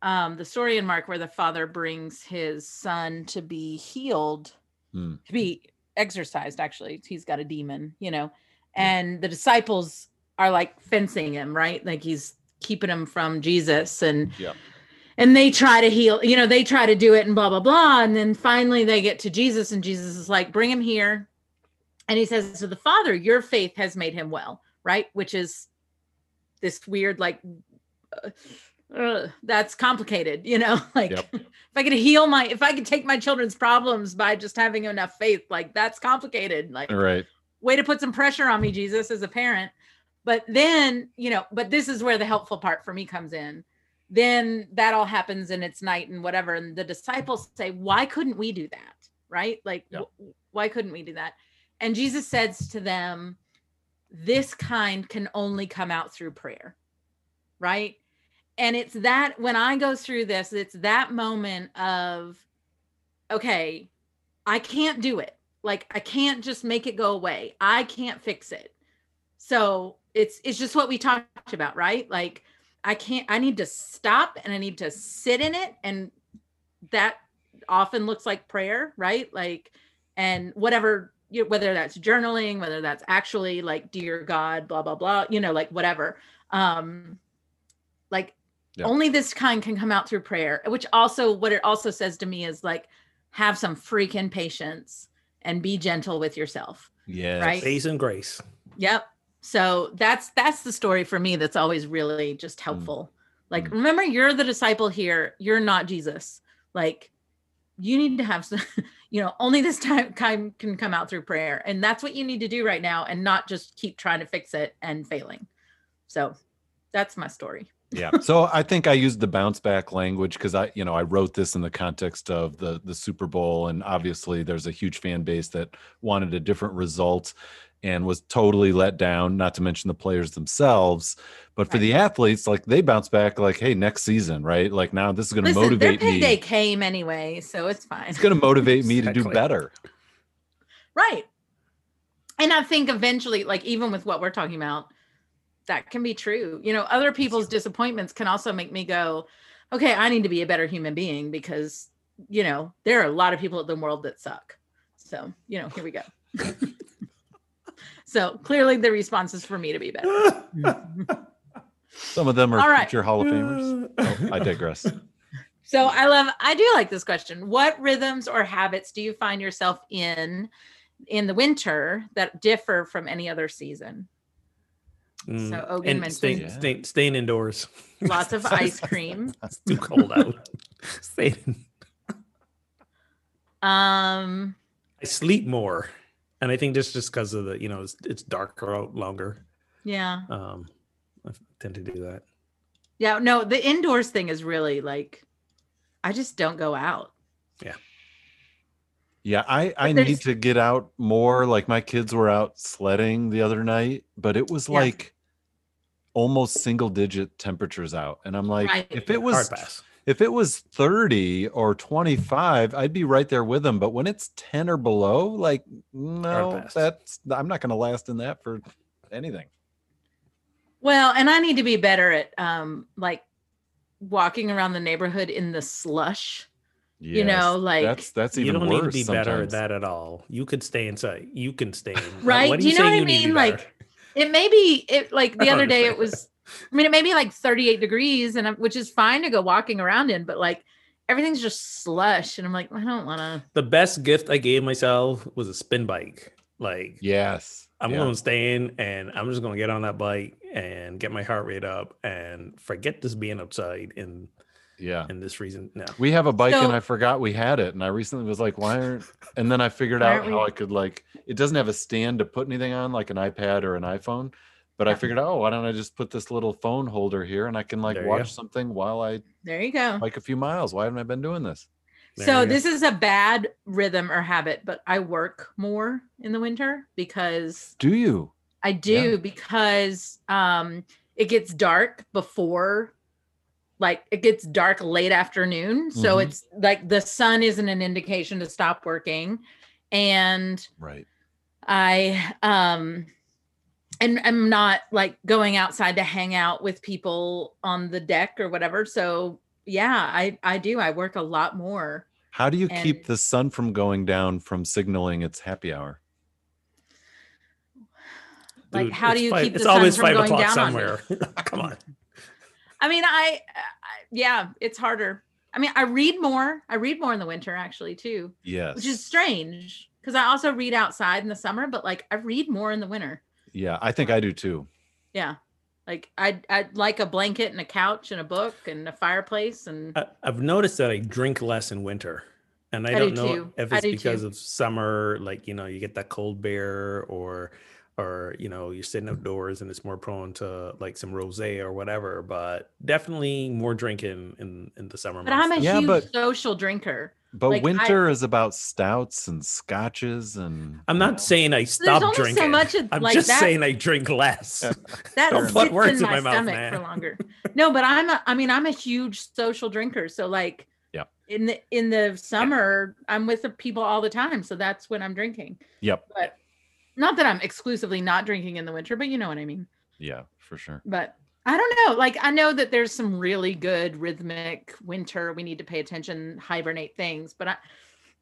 Um the story in Mark where the father brings his son to be healed, Hmm. to be exorcised actually. He's got a demon, you know. And the disciples are like fencing him, right? Like he's keeping him from Jesus and Yep. and they try to heal, you know, they try to do it and blah blah blah and then finally they get to Jesus and Jesus is like, "Bring him here." And he says to the father, Your faith has made him well, right? Which is this weird, like, uh, uh, that's complicated, you know? Like, Yep. if I could heal my, if I could take my children's problems by just having enough faith, like, that's complicated. Like, right. way to put some pressure on me, Jesus, as a parent. But then, you know, but this is where the helpful part for me comes in. Then that all happens and it's night and whatever. And the disciples say, Why couldn't we do that? Right? Like, Yeah. wh- why couldn't we do that? And Jesus says to them, this kind can only come out through prayer. Right? And it's that when I go through this, it's that moment of okay, I can't do it. Like I can't just make it go away. I can't fix it. So it's it's just what we talked about, right? Like I can't I need to stop and I need to sit in it and that often looks like prayer, right? Like and whatever you whether that's journaling, whether that's actually like dear God, blah blah blah, you know, like whatever. Um like Yeah. only this kind can come out through prayer, which also what it also says to me is like have some freaking patience and be gentle with yourself. Yeah, Right. Grace and grace. Yep. So that's that's the story for me that's always really just helpful. Like remember you're the disciple here, you're not Jesus. Like you need to have some you know, only this time can come out through prayer and that's what you need to do right now and not just keep trying to fix it and failing. So that's my story. yeah so i think i used the bounce back language because i you know i wrote this in the context of the the super bowl and obviously there's a huge fan base that wanted a different result and was totally let down not to mention the players themselves but for Right. the athletes like they bounce back like hey next season right like now this is going to Listen, their motivate payday me came anyway, so it's fine. it's going to motivate me to do better Right. And I think eventually, like even with what we're talking about, that can be true. You know, other people's disappointments can also make me go, okay, I need to be a better human being because, you know, there are a lot of people in the world that suck. So, you know, here we go. so clearly the response is for me to be better. some of them are All right. future hall of famers oh, i digress So I love I do like this question. What rhythms or habits do you find yourself in in the winter that differ from any other season? Mm, So Ogun and mentioned- staying, Yeah. staying, staying indoors. Lots of ice cream. It's too cold out. Staying. Um I sleep more, and I think just just because of the you know it's, it's darker out longer. yeah. Um, I tend to do that. Yeah, no, the indoors thing is really like I just don't go out. Yeah, Yeah, I I need to get out more. Like my kids were out sledding the other night, but it was Yeah. like almost single digit temperatures out, and I'm like, Right. if it Hard was pass. If it was 30 or 25, I'd be right there with them. But when it's 10 or below, like no, that's I'm not going to last in that for anything. Well, and I need to be better at um like walking around the neighborhood in the slush. You know, like- that's that's even You even don't worse. need to be better at that at all. You could stay inside. You can stay in. Right? What Do you know saying what I need be mean? Like, It may be it like the other day it was I mean it may be like 38 degrees and I'm, which is fine to go walking around in, but like everything's just slush and I'm like I don't want to the best gift I gave myself was a spin bike. Like Yes. I'm yeah. going to stay in and I'm just going to get on that bike and get my heart rate up and forget this being outside in Yeah. in this reason. No. We have a bike and I forgot we had it. And I recently was like, why aren't and then I figured out how we- I could like it doesn't have a stand to put anything on like an iPad or an iPhone. But I figured, oh, why don't I just put this little phone holder here and I can like There you watch something while I There you go. like a few miles. Why haven't I been doing this? There so you go. this is a bad rhythm or habit, but I work more in the winter because Do you? I do because um it gets dark before like it gets dark late afternoon. So Mhm. it's like the sun isn't an indication to stop working. And Right. I um and I'm not like going outside to hang out with people on the deck or whatever. So yeah, I I do. I work a lot more. How do you keep the sun from going down from signaling it's happy hour? Like Dude, how do you five- keep the it's sun always from five going o'clock down on somewhere. Come on. I mean, I, I yeah, it's harder. I mean, I read more. I read more in the winter actually too, Yes. which is strange because I also read outside in the summer, but like I read more in the winter. Yeah, I think I do too. Yeah. Like I'd, I'd like a blanket and a couch and a book and a fireplace and I, I've noticed that I drink less in winter, and I, I don't do know too. if it's do because too. of summer, like you know, you get that cold beer, or or you know you're sitting outdoors and it's more prone to like some rosé or whatever but definitely more drinking in in the summer But I'm a. Yeah, huge but- social drinker. But Like, I- winter is about stouts and scotches and. i'm not know. saying i There's stopped only drinking so much of, i'm like just that. saying i drink less that Don't sits put words in in my, my mouth, stomach man. for longer. No, but I'm a, I mean I'm a huge social drinker. So like Yep. in the in the summer I'm with the people all the time. So that's when I'm drinking. Yep. But not that I'm exclusively not drinking in the winter, but you know what I mean. Yeah, for sure. But I don't know. Like I know that there's some really good rhythmic winter. We need to pay attention, hibernate things, but I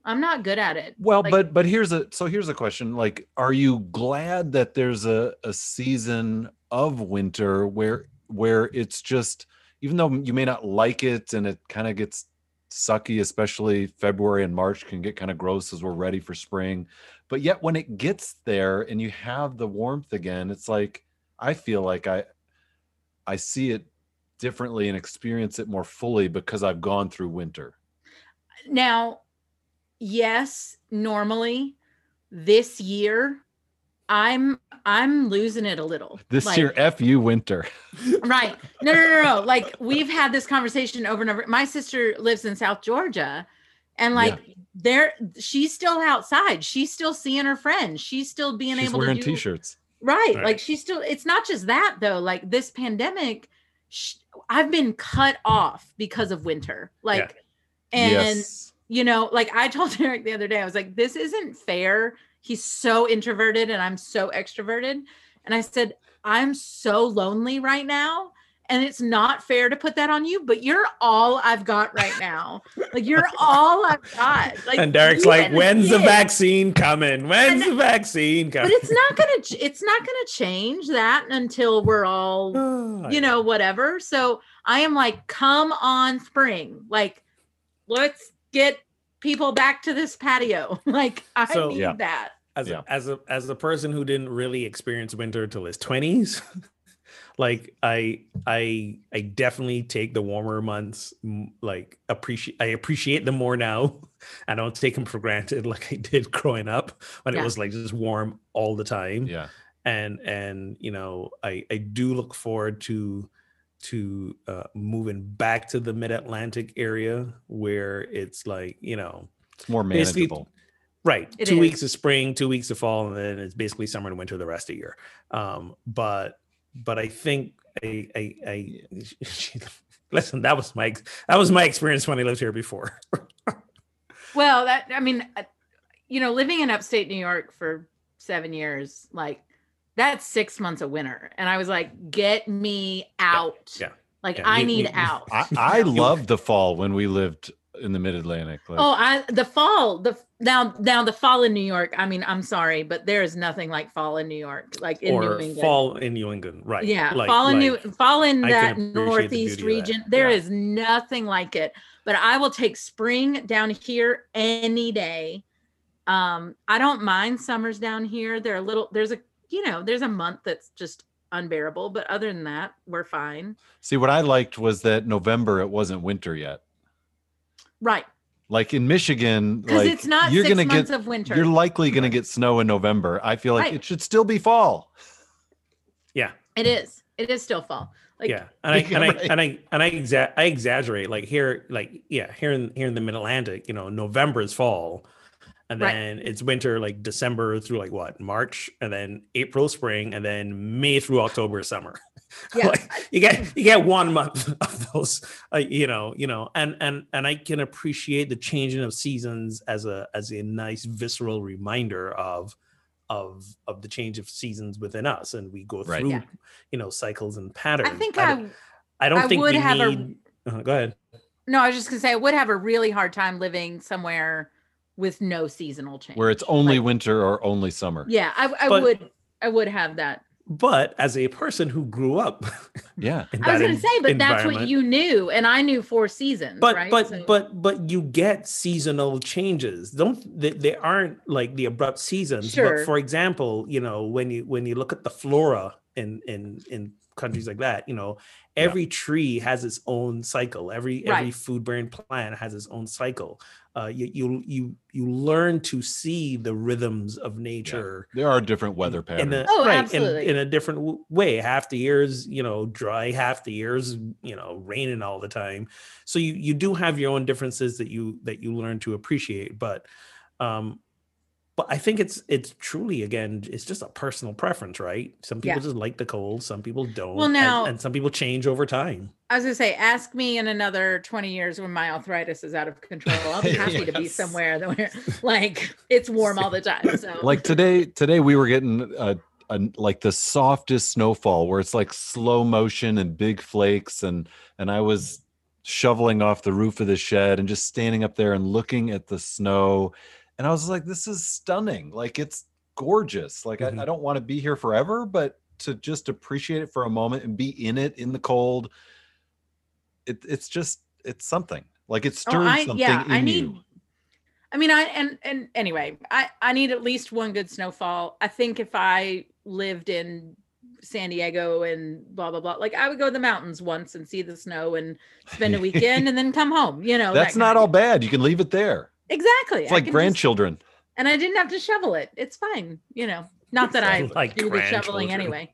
I'm not good at it. Well, Like- but but here's a so here's a question. Like, are you glad that there's a, a season of winter where where it's just even though you may not like it and it kind of gets sucky, especially February and March can get kind of gross as we're ready for spring. But yet when it gets there and you have the warmth again, it's like I feel like I I see it differently and experience it more fully because I've gone through winter. now yes normally this year i'm i'm losing it a little This Like, year, F you winter. right no, no no no like we've had this conversation over and over my sister lives in south georgia and like there she's still outside she's still seeing her friends she's still being She's able wearing to do t-shirts. right Right. like she's still it's not just that though like this pandemic sh- i've been cut off because of winter like and yes. you know, like I told Eric the other day, I was like, this isn't fair. He's so introverted and I'm so extroverted. And I said, I'm so lonely right now. And it's not fair to put that on you, but you're all I've got right now. Like you're all I've got. Like and derek's like when's the kid." vaccine coming when's And- the vaccine coming? But it's not gonna it's not gonna change that until we're all Oh, you know, whatever. So I am like, come on, spring. Like, let's get people back to this patio. Like, I So- need Yeah. that. as Yeah. a, as a as a person who didn't really experience winter till his 20s like i i i definitely take the warmer months like appreciate i appreciate them more now i don't take them for granted like i did growing up when Yeah. it was like just warm all the time Yeah. and and you know i i do look forward to to uh moving back to the mid-atlantic area where it's like you know It's more Basically, manageable. Right. It two is. weeks of spring, two weeks of fall, and then it's basically summer and winter the rest of the year. Um, but but I think I I, I listen, that was my that was my experience when I lived here before. Well, that, I mean, uh, you know, living in upstate New York for seven years, like, that's six months of winter. And I was like, get me out. yeah, Like, yeah, I you- need you- out. I, I loved the fall when we lived in the mid Atlantic. Like, Oh, I the fall the now now the fall in New York. I mean, I'm sorry, but there is nothing like fall in New York, like in New England. fall in New England, right? Yeah, Like- fall in like- New fall in I that can appreciate the northeast that. region. There Yeah. is nothing like it. But I will take spring down here any day. Um, I don't mind summers down here. They're a little there's a you know, there's a month that's just unbearable, but other than that, we're fine. see, what I liked was that November it wasn't winter yet. Right. Like in Michigan, Because like it's not you're 6 gonna months get of winter. you're likely gonna get snow in November. I feel like Right. it should still be fall. yeah, it is. It is still fall. Like yeah, and I Yeah, and I and I and I, exa- I exaggerate. Like here, like yeah, here in here in the Mid Atlantic, you know, November is fall, and Right. then it's winter like December through like what March, and then April spring, and then May through October summer. Yeah. like you get you get one month of those, uh, you know, you know, and and and I can appreciate the changing of seasons as a as a nice visceral reminder of of of the change of seasons within us, and we go Right. through, Yeah. you know, cycles and patterns. I think don't- I I don't I think would we have a- uh, go ahead. No, I was just gonna say I would have a really hard time living somewhere with no seasonal change. Where it's only Like, winter or only summer. yeah, I, I But- would I would have that. But as a person who grew up, Yeah. in I was gonna en- say, but that's what you knew, and I knew four seasons. But right? but So- but but you get seasonal changes. Don't they, they aren't like the abrupt seasons. Sure. But for example, you know when you when you look at the flora in in in countries like that, you know, Yeah. every tree has its own cycle. Every every food bearing plant has its own cycle. Uh, you you you you learn to see the rhythms of nature There are different weather in patterns. a, Oh, right, in- absolutely. in, a different way. Half the years, you know, dry, half the years, you know, raining all the time. So you you do have your own differences that you that you learn to appreciate. But um but I think it's it's truly again, it's just a personal preference, right? Some people Yeah. just like the cold, some people don't. Well, and- now- and, some people change over time. I was gonna say, ask me in another 20 years when my arthritis is out of control. I'll be happy to be somewhere that where like it's warm all the time. So like today today we were getting a, a like the softest snowfall where it's like slow motion and big flakes and and i was shoveling off the roof of the shed and just standing up there and looking at the snow and i was like this is stunning like it's gorgeous like Mhm. I, I don't want to be here forever but to just appreciate it for a moment and be in it in the cold it, it's just it's something like it Oh, stirs I something yeah, in I need you I mean, I and and anyway, I I need at least one good snowfall. I think if I lived in San Diego and blah blah blah, like I would go to the mountains once and see the snow and spend a weekend and then come home. You know, that's kind not all bad you can leave it there Exactly. it's I like can just- grandchildren and I didn't have to shovel it. It's fine. You know, not that I Like do the shoveling anyway.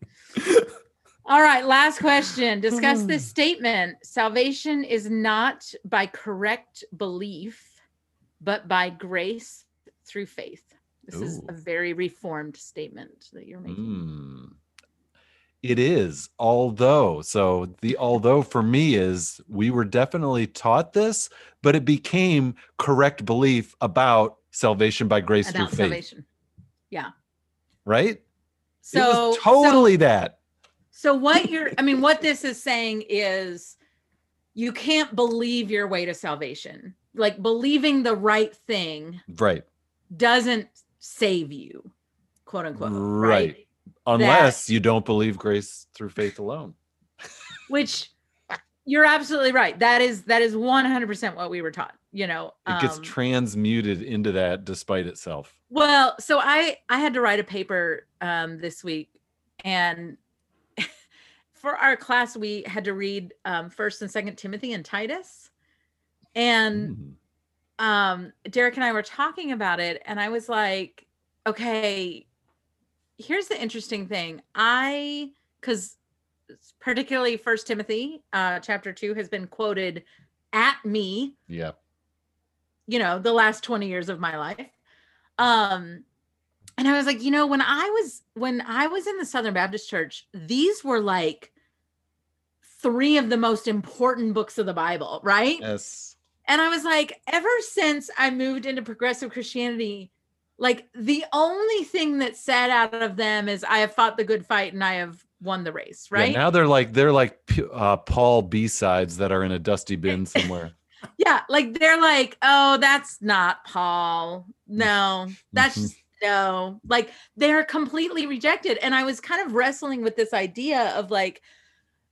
All right, last question. Discuss this statement. Salvation is not by correct belief, but by grace through faith. This is a very reformed statement that you're making. Mm. It is, although. So the although for me is we were definitely taught this, but it became correct belief about salvation by grace About through faith, salvation. Yeah, right? So was so- totally that. So what you're I mean what this is saying is you can't believe your way to salvation. Like believing the right thing Right. doesn't save you, quote unquote. Right. Right. Unless you don't believe grace through faith alone. Which you're absolutely right. That is that is 100% what we were taught, you know. It gets um, transmuted into that despite itself. Well, so I I had to write a paper um this week and for our class we had to read um first and second Timothy and Titus. And Mm. um Derek and I were talking about it and I was like, okay, here's the interesting thing. I cuz particularly first Timothy uh chapter 2 has been quoted at me Yeah. you know the last 20 years of my life um and i was like you know when i was when i was in the southern baptist church these were like three of the most important books of the bible right Yes. and i was like ever since i moved into progressive christianity like the only thing that's said out of them is i have fought the good fight and i have won the race Yeah, right now they're like they're like uh, Paul B sides that are in a dusty bin somewhere. Yeah, like they're like, oh, that's not Paul. No, that's just no. Like they're completely rejected. And I was kind of wrestling with this idea of like,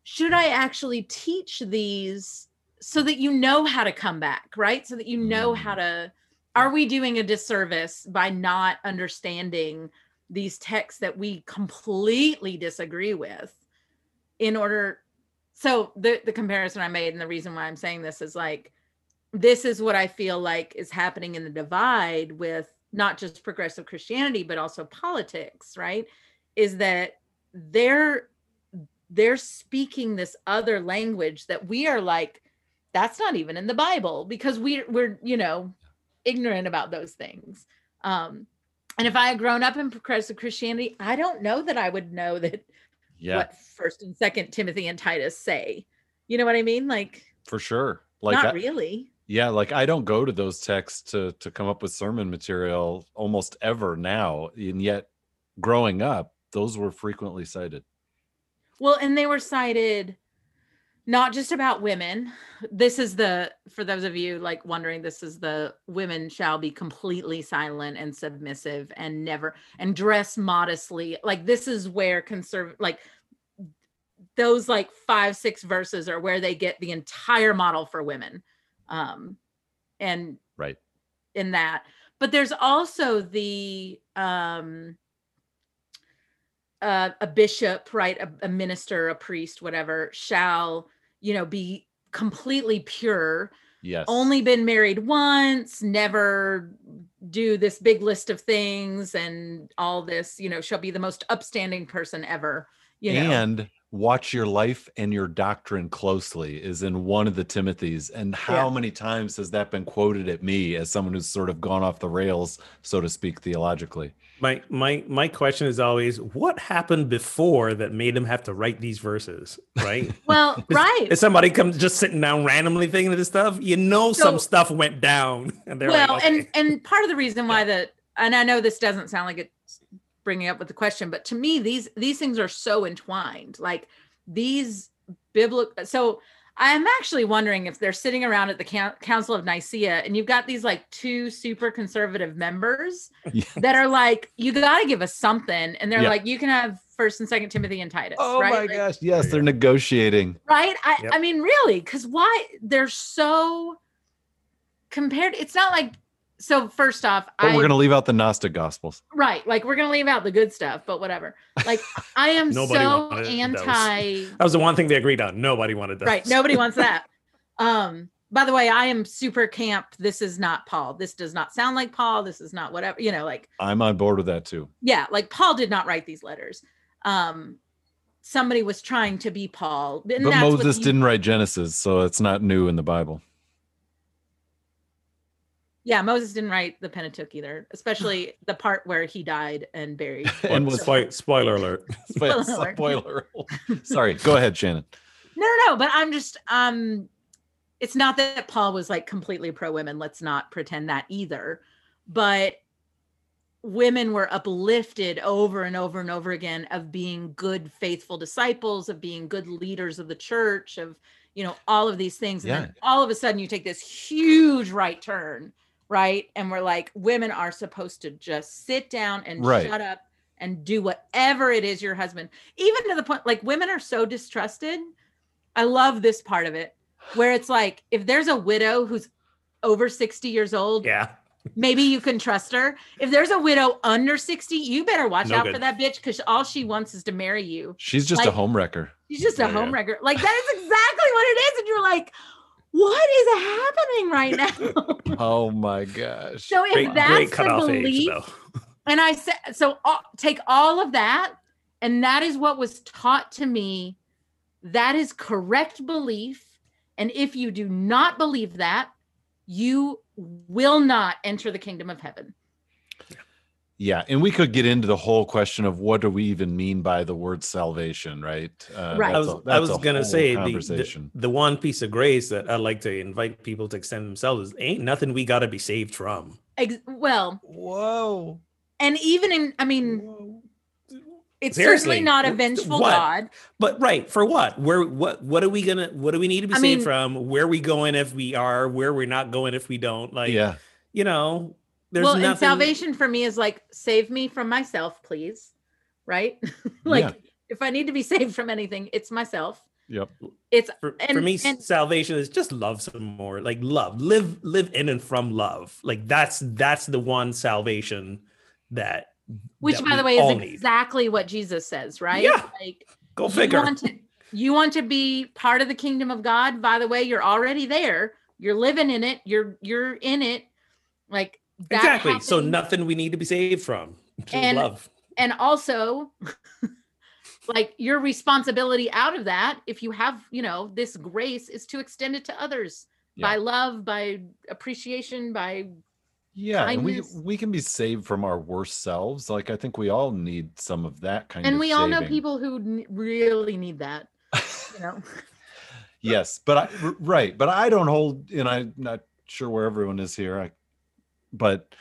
should I actually teach these so that you know how to come back, right? So that you know how to. Are we doing a disservice by not understanding these texts that we completely disagree with in order so the the comparison I made and the reason why I'm saying this is like this is what I feel like is happening in the divide with not just progressive Christianity but also politics, right? Is that they're they're speaking this other language that we are like that's not even in the Bible because we we're you know ignorant about those things. Um and if I had grown up in progressive Christianity, I don't know that I would know that Yeah, what first and second Timothy and Titus say. You know what I mean? Like, for sure. Like not I- really. Yeah, like I don't go to those texts to to come up with sermon material almost ever now, and yet growing up, those were frequently cited. Well, and they were cited not just about women. This is the for those of you like wondering, this is the women shall be completely silent and submissive and never and dress modestly. Like this is where conserv like those like five six verses are where they get the entire model for women. Um and Right. in that but there's also the um uh, a bishop, right, a, a minister, a priest, whatever, shall you know be completely pure, Yes. only been married once, never do this big list of things, and all this, you know, she'll be the most upstanding person ever. You know, and watch your life and your doctrine closely is in one of the Timothys. And how Yeah. many times has that been quoted at me as someone who's sort of gone off the rails, so to speak, theologically? My my my question is always, what happened before that made him have to write these verses, right? well, Is- right. Is somebody come just sitting down randomly thinking of this stuff? You know, some stuff went down, and they're well like, and okay. and and part of the reason why that and i know this doesn't sound like it's bringing up with the question but to me these these things are so entwined like these biblical so i'm actually wondering if they're sitting around at the council of nicaea and you've got these like two super conservative members Yeah. that are like you got to give us something and they're Yeah. like you can have first and second timothy and titus Oh right my Like, gosh. Yes, they're negotiating. right i Yep. i mean really because why they're so compared it's not like so first off But I, we're going to leave out the Gnostic Gospels. right like we're gonna leave out the good stuff but whatever like i am so wanted those. anti that was the one thing they agreed on. Nobody wanted that. right nobody wants that um by the way i am super camp this is not paul this does not sound like paul this is not whatever you know like I'm on board with that too. yeah like paul did not write these letters um somebody was trying to be paul and But that's what Moses you- didn't write Genesis, so it's not new in the Bible. Yeah, Moses didn't write the Pentateuch either, especially the part where he died and buried. and was Spoil- spoiler alert. Spoiler alert. spoiler. Sorry, go ahead, Shannon. No, no, no, but I'm just um it's not that Paul was like completely pro women, let's not pretend that either. But women were uplifted over and over and over again of being good faithful disciples, of being good leaders of the church, of you know, all of these things. And then all of a sudden you take this huge right turn, right? And we're like, women are supposed to just sit down and Right. shut up and do whatever it is your husband, even to the point like women are so distrusted. I love this part of it where it's like if there's a widow who's over 60 years old, Yeah. maybe you can trust her. If there's a widow under 60, you better watch No out good. for that bitch because all she wants is to marry you. She's just a Like- home wrecker. She's just a Yeah, yeah. home wrecker. Like that is exactly what it is. And you're like, what is happening right now? Oh my gosh. so if Great, that's great the cutoff age, belief, and I said, so all, take all of that, and that is what was taught to me. That is correct belief. And if you do not believe that, you will not enter the kingdom of heaven. Yeah, and we could get into the whole question of what do we even mean by the word salvation, right? Uh, Right. I that's was, a- I that's was gonna whole say the, the the one piece of grace that I like to invite people to extend themselves is ain't nothing we got to be saved from. Ex- well, Whoa. and even in, I mean, it's Seriously, certainly not a vengeful what? God. But right for what? Where what what are we gonna what do we need to be I saved mean- from? Where are we going if we are? Where we're not going if we don't? Like yeah. you know, there's well, and salvation for me is like, save me from myself, please. Right? like, Yeah. if I need to be saved from anything, it's myself. Yep. It's for, for me, and- salvation is just love some more. Like love, live live in and from love. Like that's that's the one salvation that which, that by the way, all is need. exactly what Jesus says, right? Yeah. Like, Go you figure. want to you want to be part of the kingdom of God. By the way, you're already there. You're living in it. You're you're in it. Like that Exactly. So nothing we need to be saved from. Just And- love. and also like your responsibility out of that if you have you know this grace is to extend it to others Yeah. by love by appreciation by Yeah, and we we can be saved from our worst selves. Like I think we all need some of that kind and of And we all know people who n- really need that you know yes, but I r- right, but I don't hold, and I'm not sure where everyone is here. I, but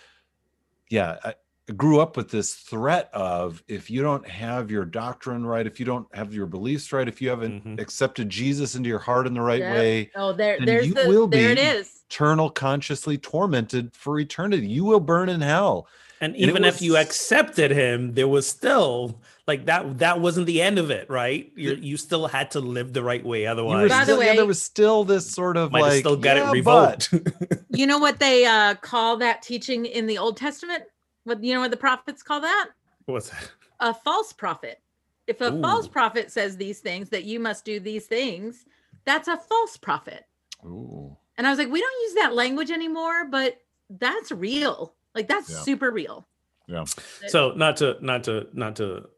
yeah, I, grew up with this threat of if you don't have your doctrine right, if you don't have your beliefs right, if you haven't Mhm. accepted Jesus into your heart in the right Yep. way, oh there there's you the will there be- is eternal, consciously tormented for eternity. You will burn in hell. And it even if you accepted him, there was still like that. That wasn't the end of it, right? You you still had to live the right way. Otherwise, By the still, yeah, way- there was still this sort of might have like still got yeah, it but- revoked. you know what they uh call that teaching in the old testament what you know what the prophets call that What's that? a false prophet If a false prophet says these things that you must do these things, that's a false prophet. Ooh. And I was like, we don't use that language anymore, but that's real. Like that's Yeah. super real. Yeah. So not to not to not to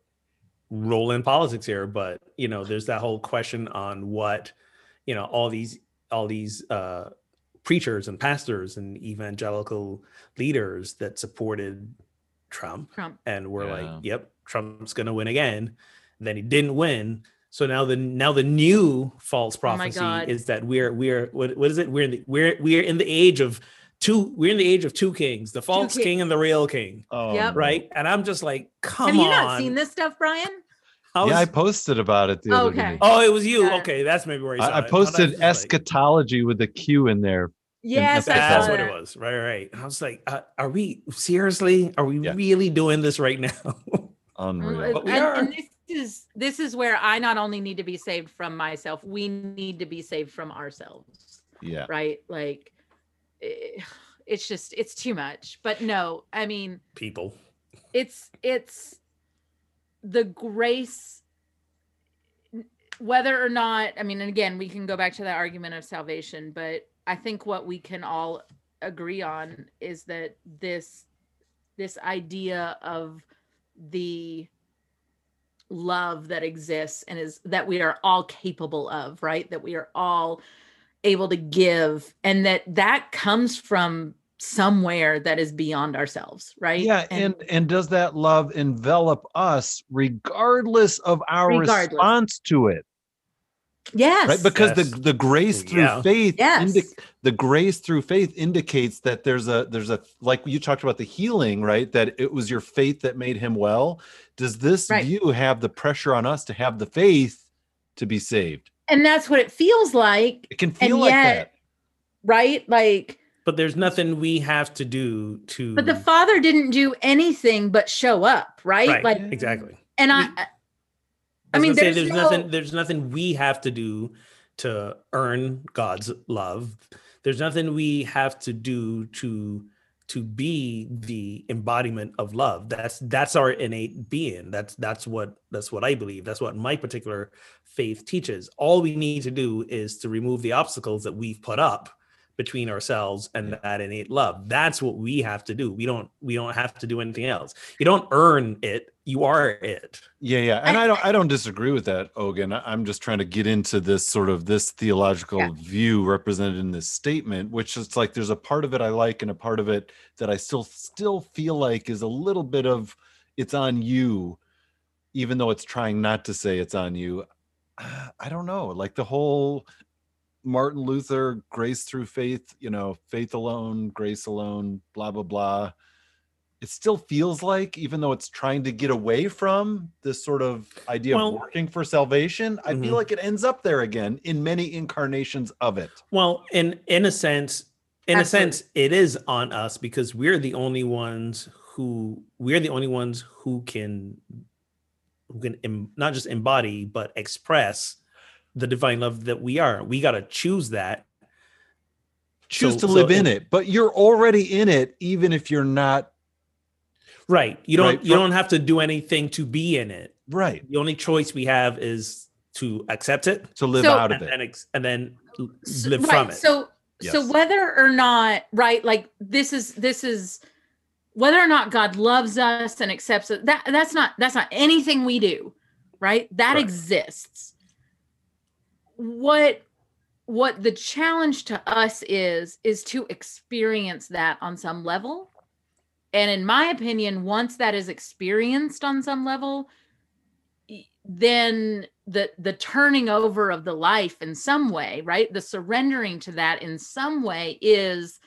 roll in politics here, but you know, there's that whole question on what you know all these all these uh, preachers and pastors and evangelical leaders that supported Trump Trump. and we're Yeah. like, "Yep, Trump's going to win again." Then he didn't win. So now the now the new false Oh prophecy God. is that we're we're what, what is it? We're in the we're we're in the age of two we're in the age of two kings, the false king- king and the real king Oh, Yep. right? And I'm just like, come on. Have you on. not seen this stuff, Bryan? I was- Yeah, I posted about it the other Okay. day. oh, it was you. Yeah. Okay, that's maybe where you saw I, I posted was just like, eschatology with the Q in there. Yes, I episode. that's what it was. Right, right. I was like, uh, are we seriously? Are we Yeah. really doing this right now? Unreal. But we and, are. and this is this is where I not only need to be saved from myself, we need to be saved from ourselves, yeah. right? Like Eh, it's just it's too much. But no, I mean, People. it's it's the grace whether or not i mean and again we can go back to that argument of salvation but i think what we can all agree on is that this this idea of the love that exists and is that we are all capable of right that we are all able to give and that that comes from somewhere that is beyond ourselves right Yeah, and and does that love envelop us regardless of our Regardless. response to it? yes Right? Because Yes. the the grace through Yeah. faith yes indi- the grace through faith indicates that there's a there's a like you talked about the healing, right? That it was your faith that made him well. Does this Right. view have the pressure on us to have the faith to be saved? And that's what it feels like It can feel like yet- that. right like But there's nothing we have to do to but the father didn't do anything but show up right, right, like exactly. and i I I mean, gonna say there's there's no- nothing there's nothing we have to do to earn God's love. There's nothing we have to do to to be the embodiment of love. That's that's our innate being. That's that's what that's what I believe. That's what my particular faith teaches. All we need to do is to remove the obstacles that we've put up between ourselves and Yeah. that innate love. That's what we have to do. We don't we don't have to do anything else. You don't earn it. You are it. Yeah, yeah, and I- I, don't I don't disagree with that, Ogun. I- I'm just trying to get into this sort of this theological Yeah. view represented in this statement, which is like there's a part of it I like and a part of it that I still still feel like is a little bit of it's on you, even though it's trying not to say it's on you. I don't know, like the whole Martin Luther, grace through faith, you know, faith alone, grace alone, blah blah blah it still feels like even though it's trying to get away from this sort of idea Well- of working for salvation i Mhm. feel like it ends up there again in many incarnations of it Well, in in a sense, in a sense, it is on us because we're the only ones who we're the only ones who can who can em, not just embody but express the divine love that we are. We got to choose that. choose So- to live in in- it but you're already in it even if you're not Right. You don't Right, you don't have to do anything to be in it. right The only choice we have is to accept it to live So- out of and, it and, ex- and then live right, from it. So so whether or not right like this is this is whether or not God loves us and accepts it that that's not that's not anything we do right that Right. exists what what the challenge to us is is to experience that on some level and in my opinion once that is experienced on some level then the the turning over of the life in some way right? The surrendering to that in some way is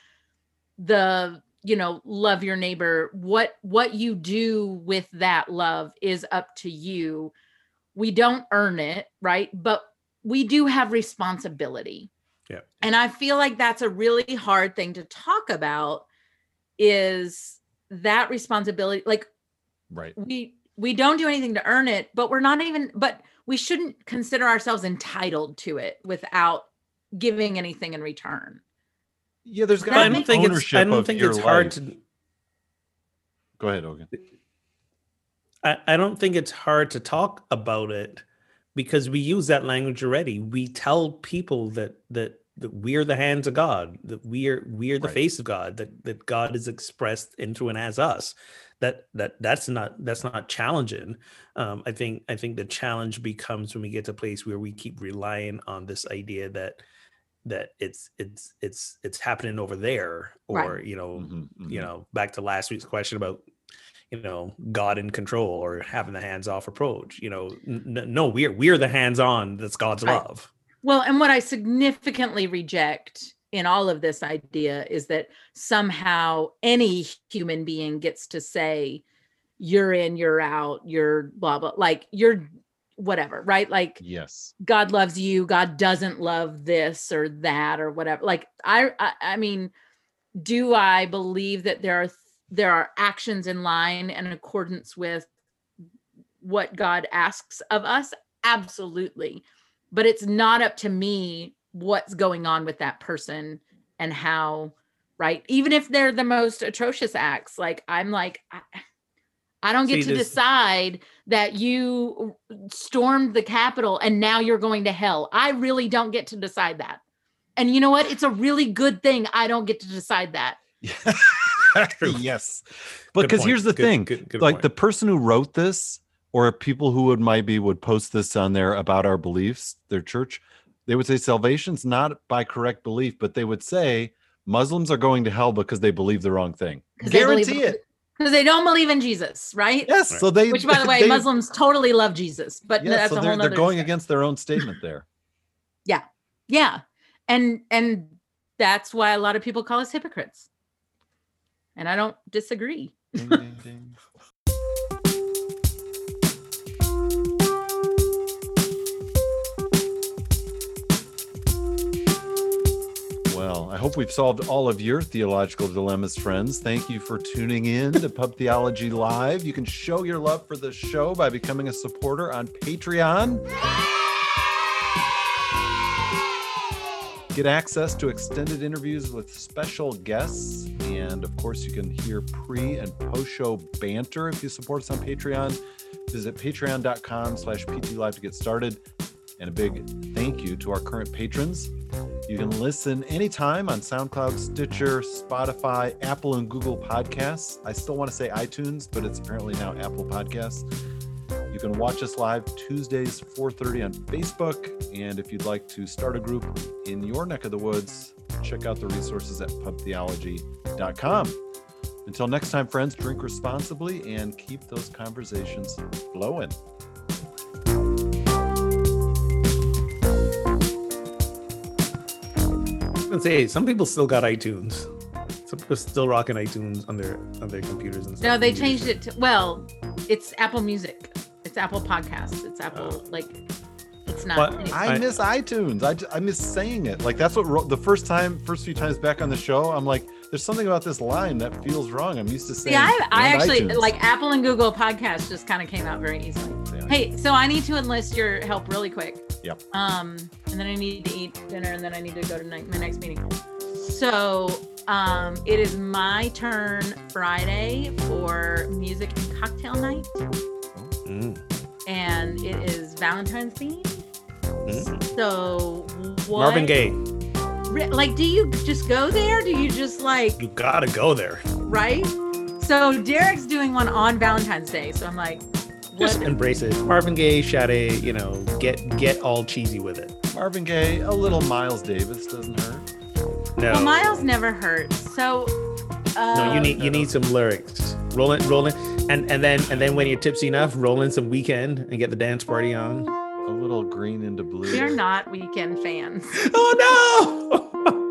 the you know love your neighbor. What what you do with that love is up to you. We don't earn it right? But we do have responsibility. Yeah. and i feel like that's a really hard thing to talk about is that responsibility like right. we we don't do anything to earn it but we're not even but we shouldn't consider ourselves entitled to it without giving anything in return. Yeah there's But got I don't think it's I don't think your it's hard to go ahead Ogun I, I don't think it's hard to talk about it because we use that language already. We tell people that that that we're the hands of God, that we are we are the Right. face of God, that that God is expressed into and as us. That that that's not that's not challenging. Um, I think I think the challenge becomes when we get to a place where we keep relying on this idea that that it's it's it's it's happening over there, Right. or you know Mhm, you mhm. know back to last week's question about you know god in control or having the hands off approach you know n- no we're we're the hands on that's god's Right. love Well, and what I significantly reject in all of this idea is that somehow any human being gets to say, you're in, you're out, you're blah, blah, like you're whatever, right? Like Yes. God loves you, God doesn't love this or that or whatever. Like I, I, I mean, do I believe that there are th- there are actions in line and in accordance with what God asks of us? Absolutely. But it's not up to me what's going on with that person and how, right? Even if they're the most atrocious acts, like I'm like, I, I don't get See, to this- decide that you stormed the Capitol and now you're going to hell. I really don't get to decide that. And you know what? It's a really good thing I don't get to decide that. yes. But because here's the Good- thing good- good like point. the person who wrote this, or people who would maybe would post this on there about our beliefs, their church, they would say salvation's not by correct belief, but they would say Muslims are going to hell because they believe the wrong thing. they believe- Guarantee it. Because they don't believe in Jesus, right? Yes. Right. So they Which, by the way, they- Muslims totally love Jesus, but yeah, that's so a they're, they're going discussion. against their own statement there. Yeah, yeah. And and that's why a lot of people call us hypocrites. And I don't disagree. Ding, ding, ding. I hope we've solved all of your theological dilemmas, friends. Thank you for tuning in to Pub Theology Live. You can show your love for the show by becoming a supporter on Patreon. Get access to extended interviews with special guests. And of course, you can hear pre and post show banter if you support us on Patreon. Visit patreon.com slash ptlive to get started. And a big thank you to our current patrons. You can listen anytime on SoundCloud, Stitcher, Spotify, Apple, and Google Podcasts. I still want to say iTunes, but it's apparently now Apple Podcasts. You can watch us live Tuesdays, 4:30 on Facebook. And if you'd like to start a group in your neck of the woods, check out the resources at pubtheology.com. Until next time, friends, drink responsibly and keep those conversations flowing. Gonna say some people still got iTunes. Some people still rocking iTunes on their on their computers and stuff. No, they changed it to well, it's Apple Music. It's Apple Podcasts. It's Apple oh. like it's not But anyway. I I- miss iTunes. I, I miss saying it. Like that's what ro- the first time, first few times back on the show, I'm like, there's something about this line that feels wrong. I'm used to saying. See, I, I actually iTunes." like Apple and Google Podcasts just kind of came out very easily. Yeah. Hey, so I need to enlist your help really quick. Yep. Um, and then I need to eat dinner, and then I need to go to ni- my next meeting. So, um, it is my turn Friday for music and cocktail night, Mm, and it is Valentine's themed. mm. So, what? Marvin Gaye, Like, do you just go there? Do you just like you gotta go there. right? So Derek's doing one on Valentine's Day. So I'm like? Just embrace it. Marvin Gaye, Sade, you know, get get all cheesy with it. Marvin Gaye, a little Miles Davis doesn't hurt. No, Well, Miles never hurts. So uh, no, you need you need some lyrics. Rolling rolling and and then and then when you're tipsy enough, roll in some Weeknd and get the dance party on. A little green into blue. We're not Weeknd fans. Oh no!